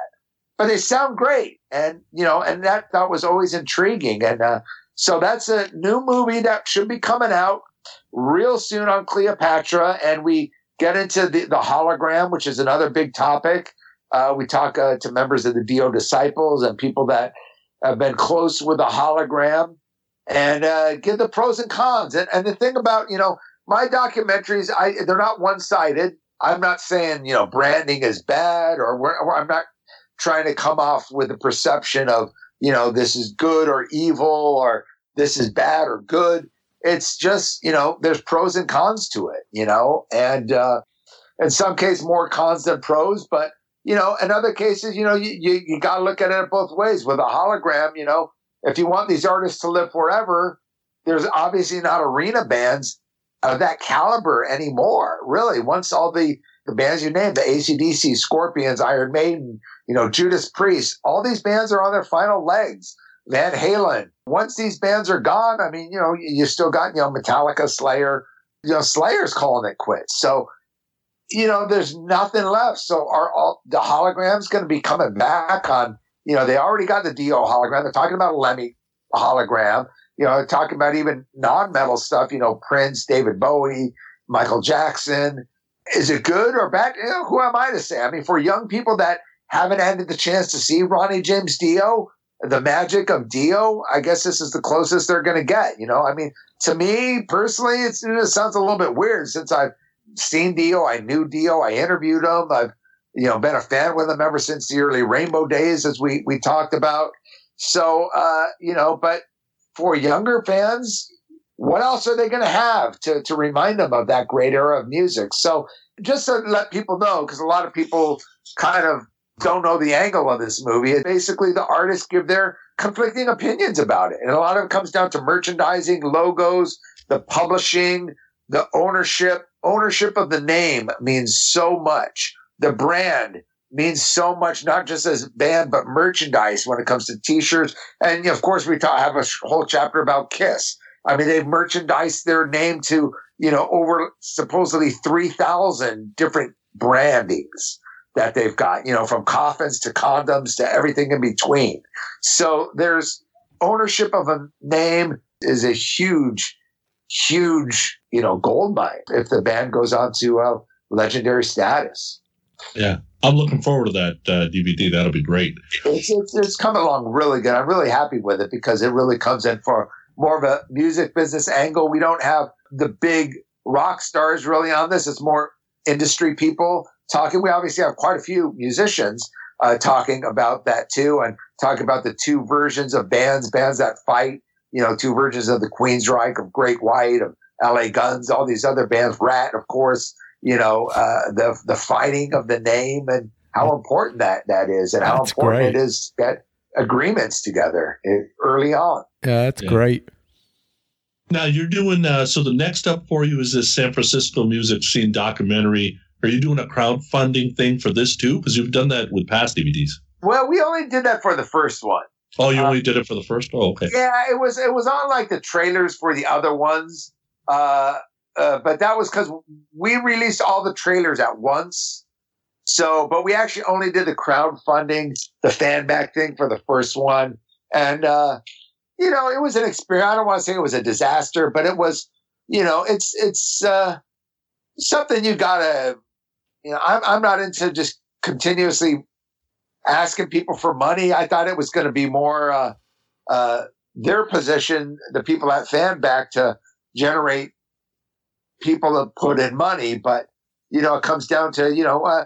but they sound great, and you know, and that that was always intriguing. And uh, so that's a new movie that should be coming out real soon on Cleopatra, and we get into the, the hologram, which is another big topic. Uh, we talk uh, to members of the Dio disciples and people that have been close with the hologram and uh, give the pros and cons. And, and the thing about, you know, my documentaries, I, they're not one sided. I'm not saying, you know, branding is bad or, or I'm not trying to come off with the perception of, you know, this is good or evil or this is bad or good. It's just, you know, there's pros and cons to it, you know, and uh, in some cases more cons than pros, but you know, in other cases, you know, you, you, you got to look at it both ways. With a hologram, you know, if you want these artists to live forever, there's obviously not arena bands of that caliber anymore. Really, once all the, the bands you named, the ACDC, Scorpions, Iron Maiden, you know, Judas Priest, all these bands are on their final legs. Van Halen. Once these bands are gone, I mean, you know, you still got, you know, Metallica, Slayer, you know, Slayer's calling it quits. So you know, there's nothing left. So are all the holograms going to be coming back on? You know, they already got the Dio hologram. They're talking about Lemmy hologram. You know, talking about even non-metal stuff. You know, Prince, David Bowie, Michael Jackson. Is it good or bad? You know, who am I to say? I mean, for young people that haven't had the chance to see Ronnie James Dio, the magic of Dio, I guess this is the closest they're going to get. You know, I mean, to me personally, it sounds a little bit weird since I've seen Dio. I knew Dio. I interviewed him. I've you know been a fan with him ever since the early Rainbow days, as we we talked about. So uh, you know, but for younger fans, what else are they going to have to to remind them of that great era of music? So just to let people know, because a lot of people kind of don't know the angle of this movie. Basically, the artists give their conflicting opinions about it, and a lot of it comes down to merchandising, logos, the publishing, the ownership ownership of the name means so much. The brand means so much, not just as band, but merchandise when it comes to t-shirts. And of course, we talk, have a whole chapter about Kiss. I mean, they've merchandised their name to, you know, over supposedly 3,000 different brandings that they've got, you know, from coffins to condoms to everything in between. So there's ownership of a name is a huge huge, you know, gold mine if the band goes on to uh, legendary status. Yeah, I'm looking forward to that uh, DVD. That'll be great. It's, it's, it's coming along really good. I'm really happy with it because it really comes in for more of a music business angle. We don't have the big rock stars really on this. It's more industry people talking. We obviously have quite a few musicians uh, talking about that too, and talk about the two versions of bands, bands that fight, you know, two versions of the Queensryche, of Great White, of LA Guns, all these other bands, Ratt, of course, you know, uh, the the fighting of the name and how important that that is, and how important great. it is that agreements together early on. Yeah, that's yeah. great. Now you're doing uh, so. The next up for you is this San Francisco music scene documentary Are you doing a crowdfunding thing for this too? Because you've done that with past DVDs. Well, we only did that for the first one. Oh, you uh, only did it for the first? Oh, okay. Yeah, it was it was on like the trailers for the other ones. Uh, uh, but that was because we released all the trailers at once. So, but we actually only did the crowdfunding, the fan back thing for the first one. And, uh, you know, it was an experience. I don't want to say it was a disaster, but it was, you know, it's, it's, uh, something you gotta, you know, I'm, I'm not into just continuously asking people for money. I thought it was going to be more, uh, uh, their position, the people at Fanback to generate people to put in money, but you know, it comes down to, you know, uh,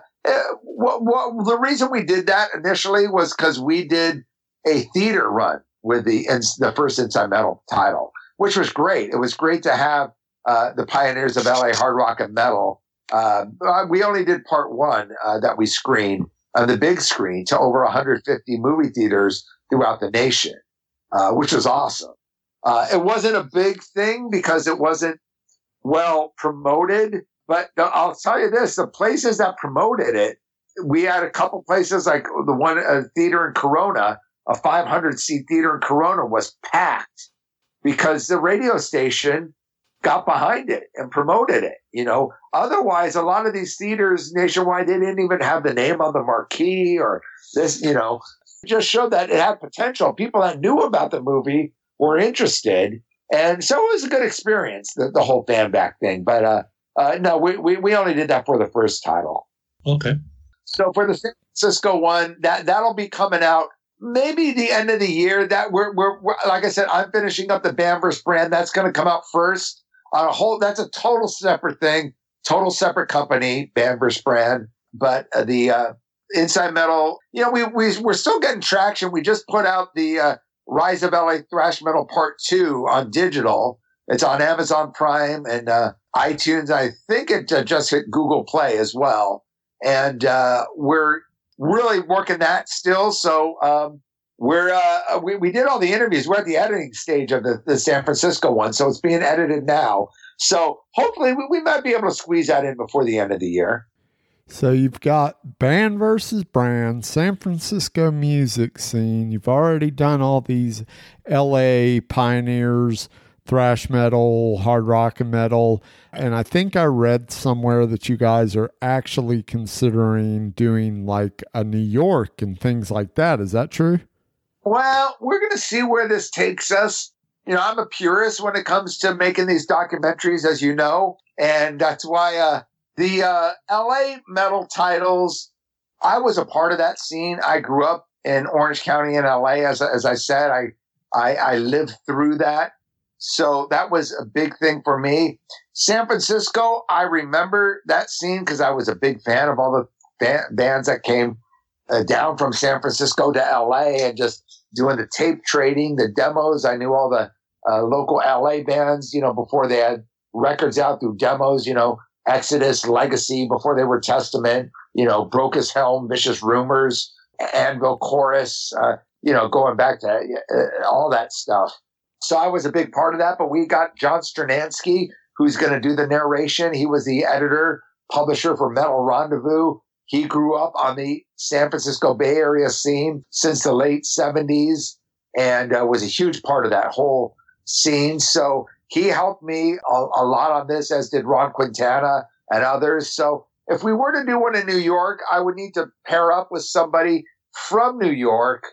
what, what, the reason we did that initially was because we did a theater run with the the first Inside Metal title, which was great. It was great to have uh, the pioneers of LA hard rock and metal. Uh, we only did part one uh, that we screened on the big screen to over 150 movie theaters throughout the nation, uh, which was awesome. Uh, it wasn't a big thing because it wasn't well promoted. But I'll tell you this: the places that promoted it, we had a couple places like the one uh, theater in Corona, a 500 seat theater in Corona was packed because the radio station got behind it and promoted it. You know, otherwise, a lot of these theaters nationwide, they didn't even have the name on the marquee or this, you know, just showed that it had potential. People that knew about the movie were interested. And so it was a good experience, the, the whole fan back thing. But uh, uh, no, we, we, we only did that for the first title. Okay. So for the San Francisco one, that that'll be coming out maybe the end of the year. That we're, we're, we're like I said, I'm finishing up the Band vs. Brand. That's going to come out first on a whole. That's a total separate thing, total separate company, Band vs. Brand. But uh, the uh, Inside Metal, you know, we we we're still getting traction. We just put out the uh, Rise of LA Thrash Metal Part 2 on digital. It's on Amazon Prime and uh, iTunes. I think it uh, just hit Google Play as well. And uh, we're really working that still. So um, we're uh, we, we did all the interviews. We're at the editing stage of the, the San Francisco one. So it's being edited now. So hopefully we, we might be able to squeeze that in before the end of the year. So you've got band versus brand, San Francisco music scene. You've already done all these LA pioneers, thrash metal, hard rock and metal. And I think I read somewhere that you guys are actually considering doing like a New York and things like that. Is that true? Well, we're going to see where this takes us. You know, I'm a purist when it comes to making these documentaries, as you know. And that's why, uh, the uh, LA metal titles, I was a part of that scene. I grew up in Orange County in LA. As, as I said, I, I, I lived through that. So that was a big thing for me. San Francisco, I remember that scene because I was a big fan of all the ba- bands that came uh, down from San Francisco to LA and just doing the tape trading, the demos. I knew all the uh, local LA bands, you know, before they had records out through demos, you know, Exodus, Legacy, before they were Testament, you know, Brocas Helm, Vicious Rumors, Anvil Chorus, uh, you know, going back to uh, all that stuff. So I was a big part of that, but we got John Strednansky, who's going to do the narration. He was the editor, publisher for Metal Rendezvous. He grew up on the San Francisco Bay Area scene since the late 70s and uh, was a huge part of that whole scene. So he helped me a, a lot on this, as did Ron Quintana and others. So if we were to do one in New York, I would need to pair up with somebody from New York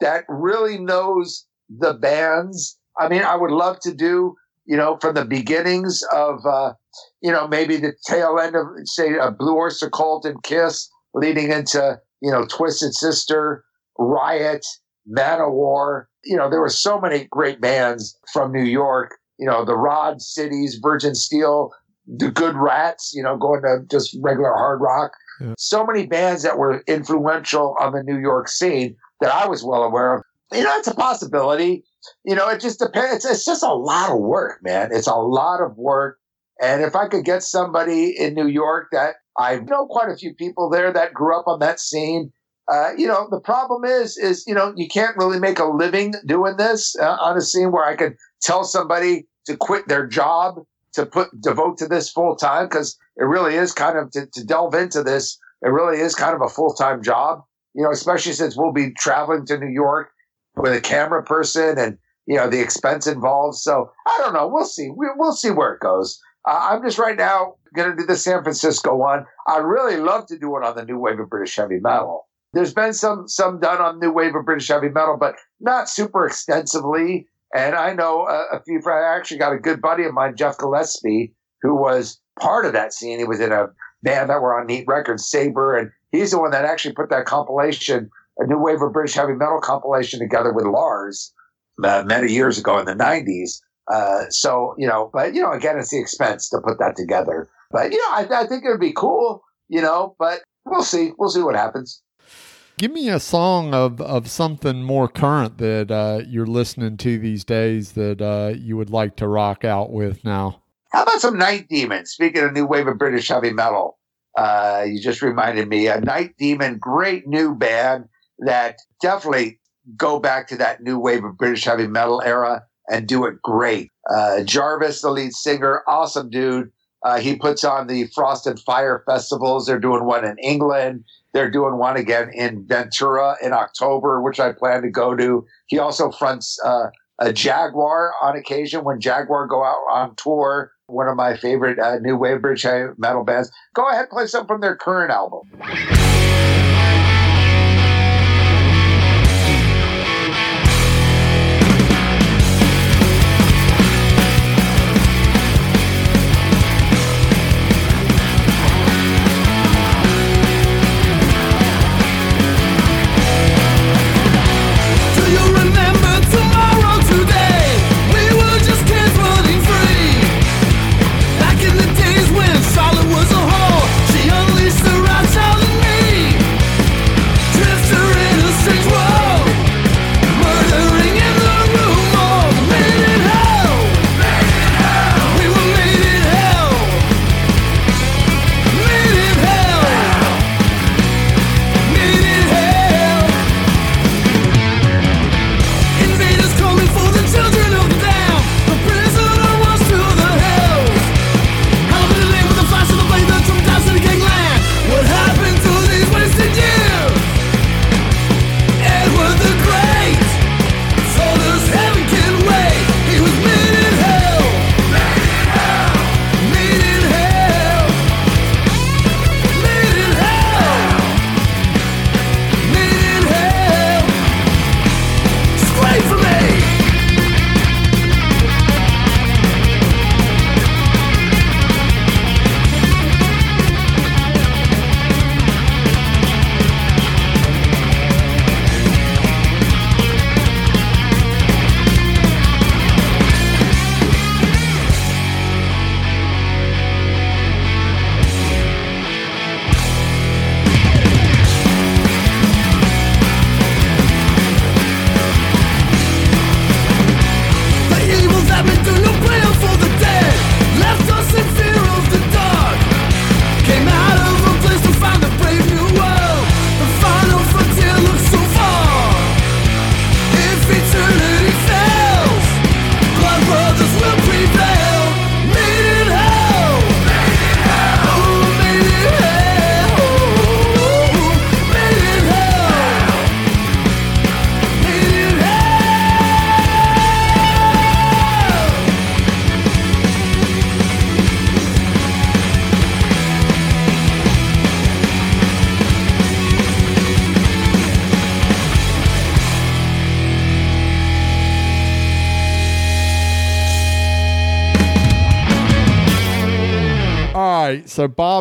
that really knows the bands. I mean, I would love to do, you know, from the beginnings of, uh, you know, maybe the tail end of, say, a Blue Oyster Cult and Kiss, leading into, you know, Twisted Sister, Riot, Manowar. You know, there were so many great bands from New York you know, the Rod Cities, Virgin Steele, the Good Rats, you know, going to just regular hard rock. Yeah. So many bands that were influential on the New York scene that I was well aware of. You know, it's a possibility. You know, it just depends. It's, it's just a lot of work, man. It's a lot of work. And if I could get somebody in New York that I know quite a few people there that grew up on that scene. Uh, you know, the problem is, is, you know, you can't really make a living doing this uh, on a scene where I could tell somebody to quit their job to put devote to this full time because it really is kind of to, to delve into this. It really is kind of a full time job, you know, especially since we'll be traveling to New York with a camera person and you know the expense involved. So I don't know. We'll see. We, will see where it goes. Uh, I'm just right now going to do the San Francisco one. I'd really love to do one on the new wave of British heavy metal. There's been some some done on new wave of British heavy metal, but not super extensively. And I know a, a few. I actually got a good buddy of mine, Jeff Gillespie, who was part of that scene. He was in a band that were on Neat Records, Saber, and he's the one that actually put that compilation, a new wave of British heavy metal compilation, together with Lars uh, many years ago in the '90s. Uh, so you know, but you know, again, it's the expense to put that together. But you know, I, I think it would be cool. You know, but we'll see. We'll see what happens. Give me a song of, of something more current that uh, you're listening to these days that uh, you would like to rock out with now. How about some Night Demon? Speaking of new wave of British heavy metal, uh, you just reminded me. A Night Demon, great new band that definitely go back to that new wave of British heavy metal era and do it great. Uh, Jarvis, the lead singer, awesome dude. Uh, he puts on the Frost and Fire festivals. They're doing one in England. They're doing one again in Ventura in October, which I plan to go to. He also fronts uh, a Jaguar on occasion when Jaguar go out on tour. One of my favorite uh, new wave bridge metal bands. Go ahead, play something from their current album.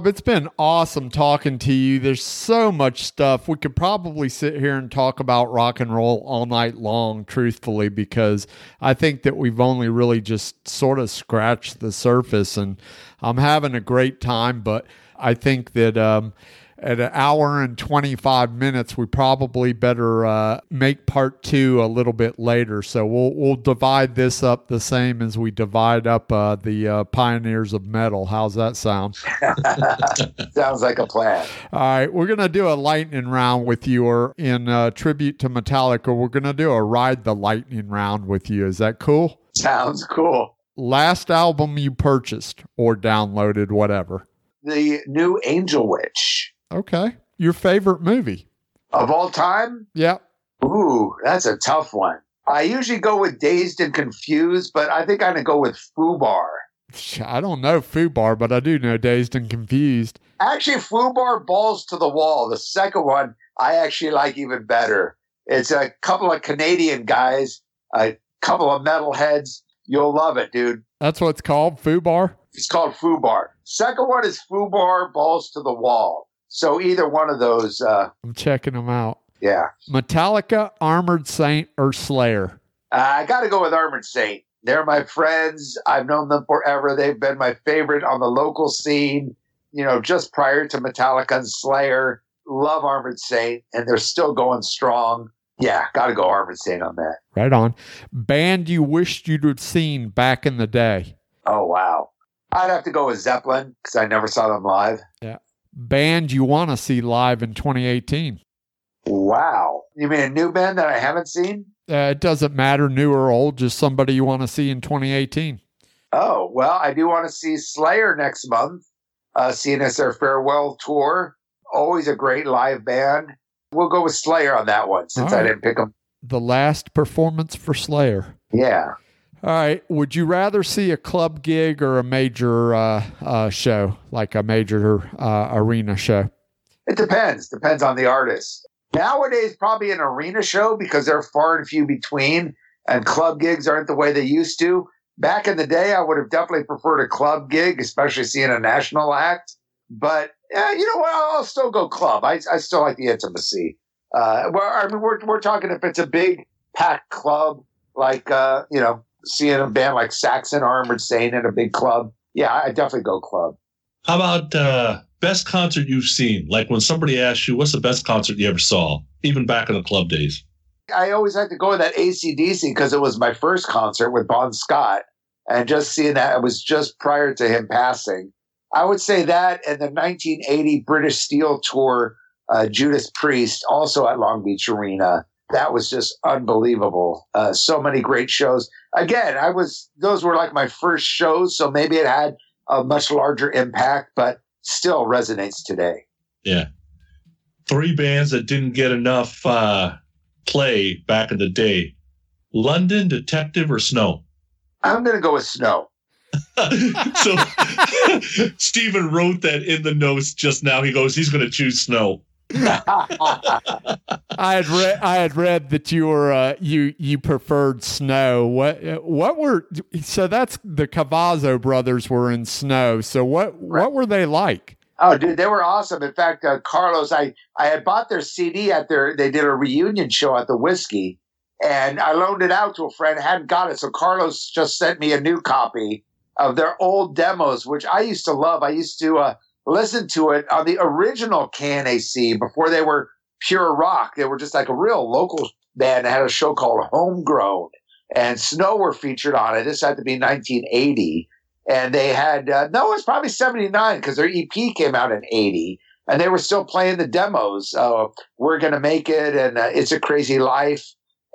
Bob, it's been awesome talking to you. There's so much stuff. We could probably sit here and talk about rock and roll all night long, truthfully, because I think that we've only really just sort of scratched the surface. And I'm having a great time, but I think that. Um, at an hour and 25 minutes, we probably better uh, make part two a little bit later. So we'll, we'll divide this up the same as we divide up uh, the uh, Pioneers of Metal. How's that sound? Sounds like a plan. All right. We're going to do a lightning round with you, or in uh, tribute to Metallica, we're going to do a ride the lightning round with you. Is that cool? Sounds cool. last album you purchased or downloaded, whatever. The new Angel Witch Okay. Your favorite movie? of all time. Yep. Ooh, that's a tough one. I usually go with Dazed and Confused, but I think I'm gonna go with Fubar. I don't know Fubar, but I do know Dazed and Confused. Actually, Fubar Balls to the Wall. The second one I actually like even better. It's a couple of Canadian guys, a couple of metalheads. You'll love it, dude. That's what it's called, Fubar. It's called Fubar. Second one is Fubar Balls to the Wall. So either one of those, uh, I'm checking them out. yeah. Metallica, Armored Saint, or Slayer? I got to go with Armored Saint. They're my friends. I've known them forever. They've been my favorite on the local scene. You know, just prior to Metallica and Slayer, love Armored Saint, and they're still going strong. Yeah, got to go Armored Saint on that. Right on. Band you wished you'd have seen back in the day? Oh wow, I'd have to go with Zeppelin because I never saw them live. Band you want to see live in 2018? Wow, you mean a new band that I haven't seen? Uh, it doesn't matter, new or old, just somebody you want to see in 2018. Oh well, I do want to see Slayer next month, uh, seeing as their farewell tour. Always a great live band. We'll go with Slayer on that one since All I didn't pick them. The last performance for Slayer. Yeah. All right. Would you rather see a club gig or a major uh, uh, show, like a major uh, arena show? It depends. Depends on the artist. Nowadays, probably an arena show because they're far and few between, and club gigs aren't the way they used to. Back in the day, I would have definitely preferred a club gig, especially seeing a national act. But eh, you know what? I'll still go club. I, I still like the intimacy. Uh, well, I mean, we're we're talking if it's a big packed club, like uh, you know, seeing a band like Saxon Armored Saint in a big club. Yeah, I definitely go club. How about uh, best concert you've seen? Like when somebody asks you, what's the best concert you ever saw, even back in the club days? I always had to go with that ACDC because it was my first concert with Bon Scott. And just seeing that, it was just prior to him passing. I would say that and the 1980 British Steel Tour, uh, Judas Priest, also at Long Beach Arena. That was just unbelievable. Uh, so many great shows. Again, I was, those were like my first shows. So maybe it had a much larger impact, but still resonates today. Yeah. Three bands that didn't get enough uh, play back in the day London, Detective, or Snow? I'm going to go with Snow. so Stephen wrote that in the notes just now. He goes, he's going to choose Snow. I had read. I had read that you were uh, you you preferred Snow. What what were so that's the Cavazo brothers were in Snow. So what what were they like? Oh, dude, they were awesome. In fact, uh, Carlos, I, I had bought their CD at their, they did a reunion show at the Whiskey, and I loaned it out to a friend, hadn't got it. So Carlos just sent me a new copy of their old demos, which I used to love. I used to uh, listen to it on the original KNAC before they were pure rock. They were just like a real local band that had a show called Homegrown, and Snow were featured on it. This had to be 1980 and they had uh, no, it was probably seventy nine because their EP came out in eighty, and they were still playing the demos. Uh, We're gonna make it, and uh, it's a crazy life.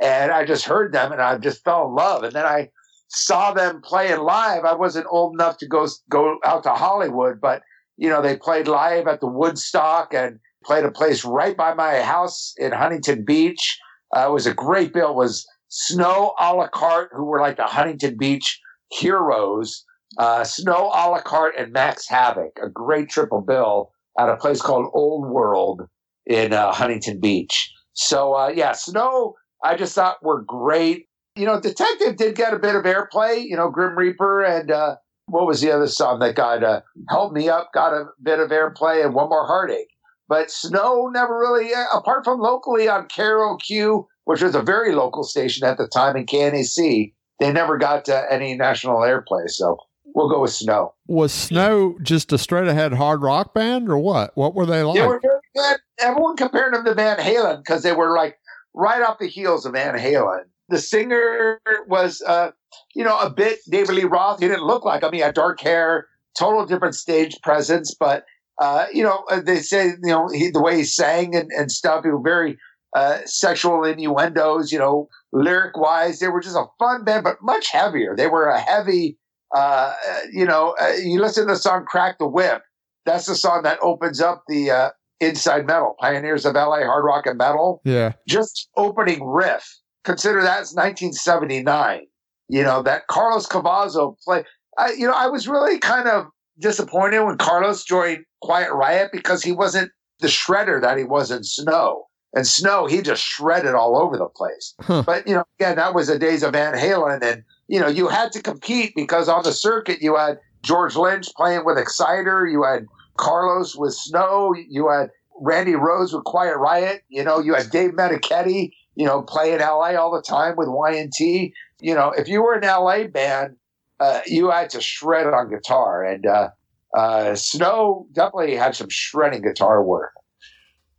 And I just heard them, and I just fell in love. And then I saw them playing live. I wasn't old enough to go go out to Hollywood, but you know they played live at the Woodstock and played a place right by my house in Huntington Beach. Uh, it was a great bill. It was Snow a la carte, who were like the Huntington Beach heroes uh, Snow a la carte and Max Havoc, a great triple bill at a place called Old World in uh, Huntington Beach. So uh, yeah, Snow, I just thought were great. You know, Detective did get a bit of airplay. You know, Grim Reaper and uh, what was the other song that got uh, "Help Me Up" got a bit of airplay and One More Heartache. But Snow never really, uh, apart from locally on KROQ, which was a very local station at the time in KNAC, they never got uh, any national airplay. So we'll go with Snow. Was Snow just a straight ahead hard rock band or what? What were they like? They were very good. Everyone compared them to Van Halen because they were like right off the heels of Van Halen. The singer was, uh, you know, a bit David Lee Roth. He didn't look like him. He had dark hair, total different stage presence. But, uh, you know, they say, you know, he, the way he sang and, and stuff, he was very uh, sexual innuendos, you know, lyric wise. They were just a fun band, but much heavier. They were a heavy Uh, you know, uh, you listen to the song "Crack the Whip." That's the song that opens up the uh, Inside Metal, Pioneers of LA Hard Rock and Metal. Yeah. Just opening riff. Consider that's 1979. You know, that Carlos Cavazo play. I, you know, I was really kind of disappointed when Carlos joined Quiet Riot because he wasn't the shredder that he was in Snow. And Snow, he just shredded all over the place. Huh. But, you know, again, that was the days of Van Halen. And, you know, you had to compete because on the circuit, you had George Lynch playing with Xciter. You had Carlos with Snow. You had Randy Rhoads with Quiet Riot. You know, you had Dave Meniketti, you know, playing LA all the time with Y&T. You know, if you were an LA band, uh, you had to shred on guitar. And uh, uh, Snow definitely had some shredding guitar work.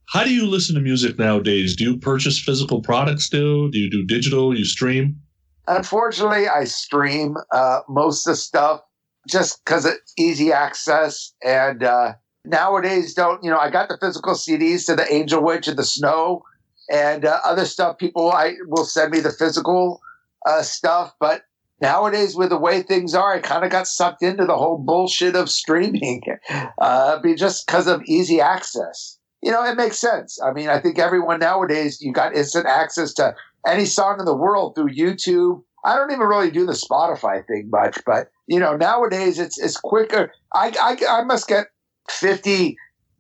How do you listen to music nowadays? Do you purchase physical products still? Do you do digital? You stream? Unfortunately, I stream uh, most of the stuff just because it's easy access. And uh, nowadays, don't you know? I got the physical CDs to the Angel Witch and the Snow, and uh, other stuff. People I will send me the physical uh, stuff, but nowadays, with the way things are, I kind of got sucked into the whole bullshit of streaming, uh, be just because of easy access. You know, it makes sense. I mean, I think everyone nowadays, you got instant access to any song in the world through YouTube. I don't even really do the Spotify thing much, but you know, nowadays it's it's quicker. I I, I must get fifty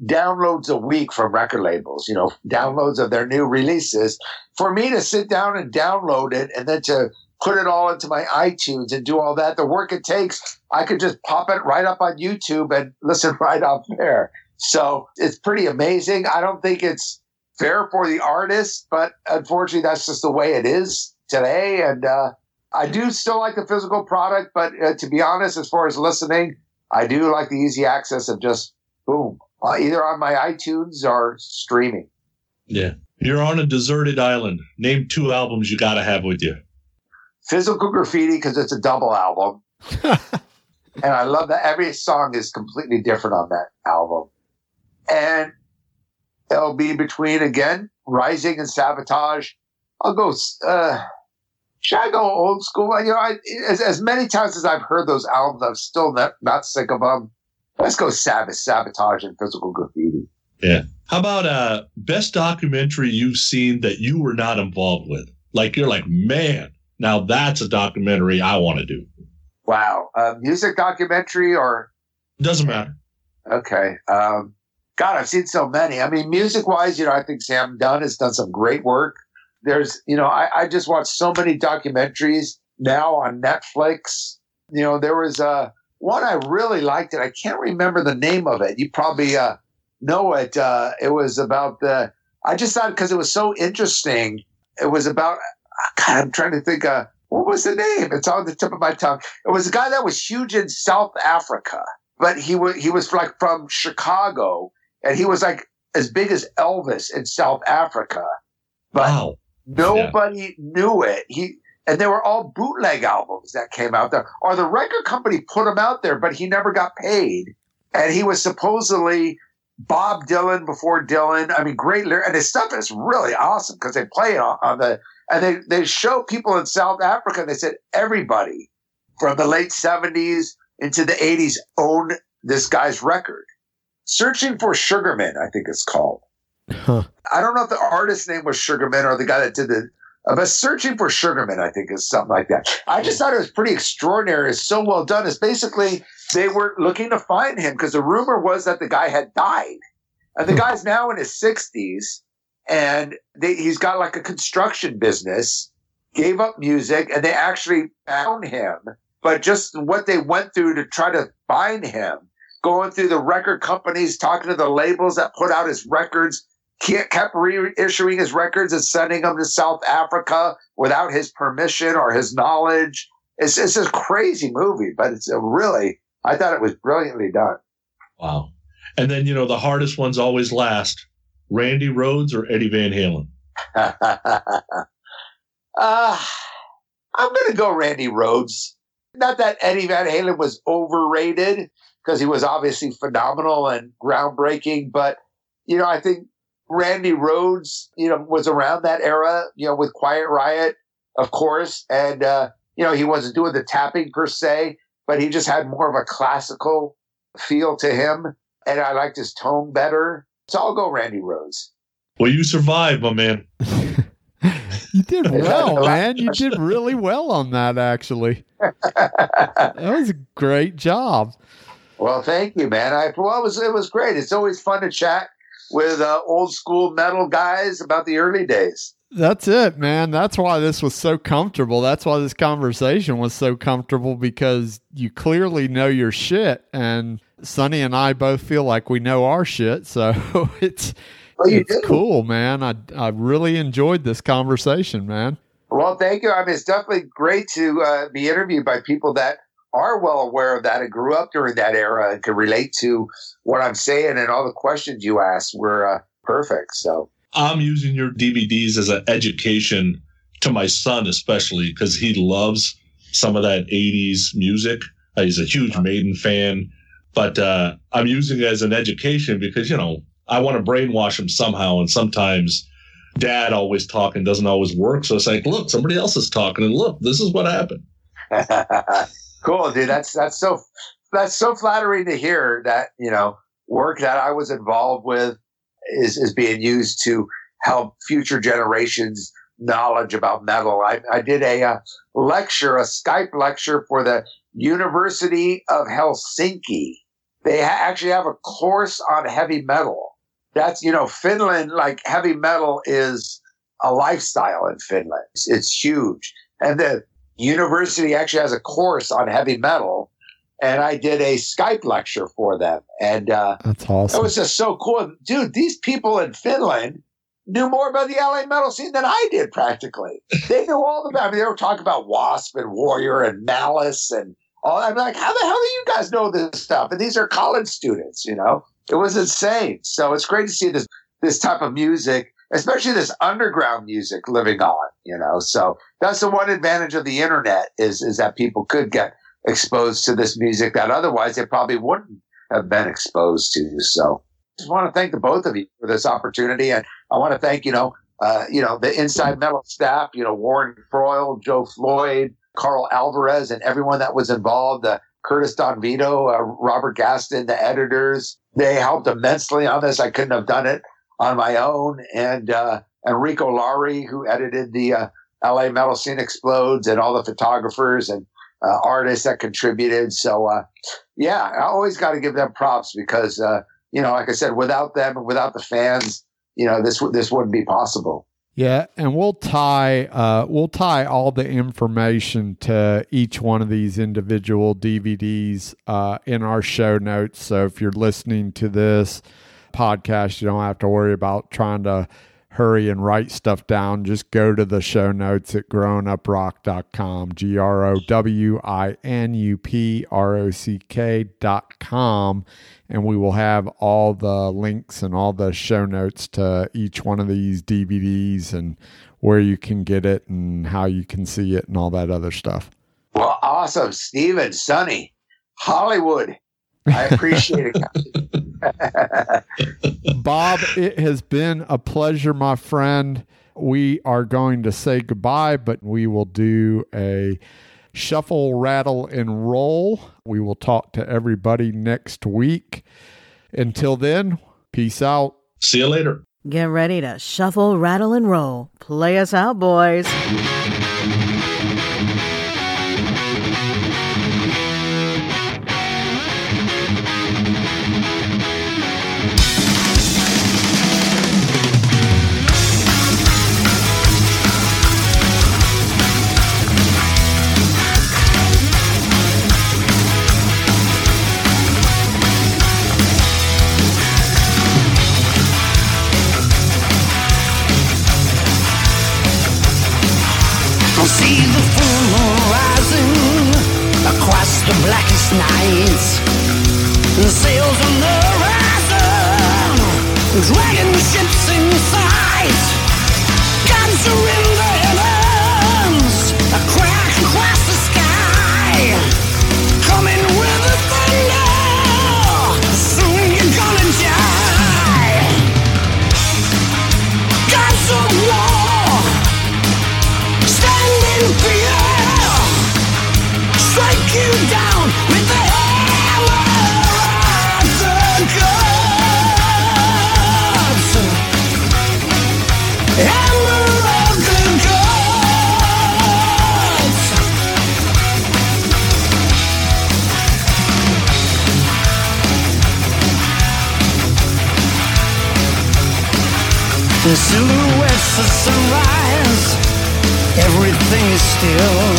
downloads a week from record labels. You know, downloads of their new releases. For me to sit down and download it and then to put it all into my iTunes and do all that, the work it takes, I could just pop it right up on YouTube and listen right off there. So it's pretty amazing. I don't think it's fair for the artist, but unfortunately, that's just the way it is today. And uh, I do still like the physical product, but uh, to be honest, as far as listening, I do like the easy access of just boom, uh, either on my iTunes or streaming. Yeah. You're on a deserted island. Name two albums you got to have with you. Physical Graffiti because it's a double album. and I love that every song is completely different on that album. And it'll be between again Rising and Sabotage. I'll go. Uh, should I go old school? You know, I, as, as many times as I've heard those albums, I'm still not, not sick of them. Let's go Sabotage, and Physical Graffiti. Yeah. How about uh best documentary you've seen that you were not involved with? Like you're like, man, now that's a documentary I want to do. Wow, uh, music documentary or Doesn't matter. okay. Um, God, I've seen so many. I mean, music wise, you know, I think Sam Dunn has done some great work. There's, you know, I, I just watched so many documentaries now on Netflix. You know, there was uh, one I really liked it. I can't remember the name of it. You probably uh, know it. Uh, it was about the, I just thought because it was so interesting. It was about, God, I'm trying to think, uh, what was the name? It's on the tip of my tongue. It was a guy that was huge in South Africa, but he was, he was like from Chicago and he was like as big as Elvis in South Africa. But Wow. Nobody knew it. He and they were all bootleg albums that came out there, or the record company put them out there, but he never got paid. And he was supposedly Bob Dylan before Dylan. I mean, great lyric, and his stuff is really awesome because they play it on, on the and they they show people in South Africa. They said everybody from the late seventies into the eighties owned this guy's record. Searching for Sugar Man, I think it's called. Huh. I don't know if the artist's name was Sugar Man or the guy that did the, Uh, but searching for Sugar Man, I think is something like that. I just thought it was pretty extraordinary. It's so well done. It's basically they were looking to find him because the rumor was that the guy had died, and the hmm. guy's now in his sixties, and they, he's got like a construction business. Gave up music, and they actually found him. But just what they went through to try to find him, going through the record companies, talking to the labels that put out his records, kept reissuing his records and sending them to South Africa without his permission or his knowledge. It's, it's a crazy movie, but it's a really, I thought it was brilliantly done. Wow. And then, you know, the hardest ones always last. Randy Rhoads or Eddie Van Halen? uh, I'm going to go Randy Rhoads. Not that Eddie Van Halen was overrated because he was obviously phenomenal and groundbreaking, but, you know, I think Randy Rhoads, you know, was around that era, you know, with Quiet Riot, of course. And, uh, you know, he wasn't doing the tapping per se, but he just had more of a classical feel to him. And I liked his tone better. So I'll go Randy Rhoads. Well, you survived, my man. you did well, man. You did really well on that, actually. that was a great job. Well, thank you, man. I well, it was it was great. It's always fun to chat with uh, old school metal guys about the early days. That's it, man. That's why this was so comfortable. That's why this conversation was so comfortable because you clearly know your shit, and Sonny and I both feel like we know our shit. So it's it's do. cool, man. I I really enjoyed this conversation, man. Well, thank you. I mean, it's definitely great to uh, be interviewed by people that are well aware of that and grew up during that era and can relate to what I'm saying. And all the questions you asked were uh, perfect. So I'm using your DVDs as an education to my son, especially because he loves some of that 80s music. Uh, he's a huge Maiden fan, but uh, I'm using it as an education because, you know, I want to brainwash him somehow. And sometimes dad always talking doesn't always work. So it's like, look, somebody else is talking and look, this is what happened. cool, dude. That's, that's so, that's so flattering to hear that, you know, work that I was involved with is, is being used to help future generations knowledge about metal. I, I did a, a uh, lecture, a Skype lecture for the University of Helsinki. They ha- actually have a course on heavy metal. That's, you know, Finland, like heavy metal is a lifestyle in Finland. It's, it's huge. And the university actually has a course on heavy metal and I did a Skype lecture for them. And uh, that's awesome. It was just so cool, dude. These people in Finland knew more about the LA metal scene than I did. Practically, they knew all about. I mean, they were talking about Wasp and Warrior and Malice and all. I'm like, how the hell do you guys know this stuff? And these are college students, you know. It was insane. So it's great to see this this type of music, especially this underground music, living on. You know, so that's the one advantage of the internet is is that people could get exposed to this music that otherwise they probably wouldn't have been exposed to. So just want to thank the both of you for this opportunity. And I want to thank, you know, uh, you know, the Inside Metal staff, you know, Warren Froyle, Joe Floyd, Carl Alvarez, and everyone that was involved, uh, Curtis Don Vito, uh, Robert Gaston, the editors. They helped immensely on this. I couldn't have done it on my own. And, uh, Enrico Lari, who edited the, uh, LA Metal Scene Explodes and all the photographers and uh, artists that contributed. So, uh, yeah, I always got to give them props because, uh, you know, like I said, without them, without the fans, you know, this this wouldn't be possible. Yeah, and we'll tie uh, we'll tie all the information to each one of these individual DVDs uh, in our show notes. So if you're listening to this podcast, you don't have to worry about trying to hurry and write stuff down, just go to the show notes at growinuprock.com, G R O W I N U P R O C K.com, and we will have all the links and all the show notes to each one of these DVDs and where you can get it and how you can see it and all that other stuff. Well, awesome. Steven, Sonny, Hollywood. I appreciate it. Bob, it has been a pleasure, my friend. We are going to say goodbye, but we will do a shuffle, rattle, and roll. We will talk to everybody next week. Until then, peace out. See you later. Get ready to shuffle, rattle, and roll. Play us out, boys. Nights. Sails on the horizon, dragon ships in sight. Guns are in still.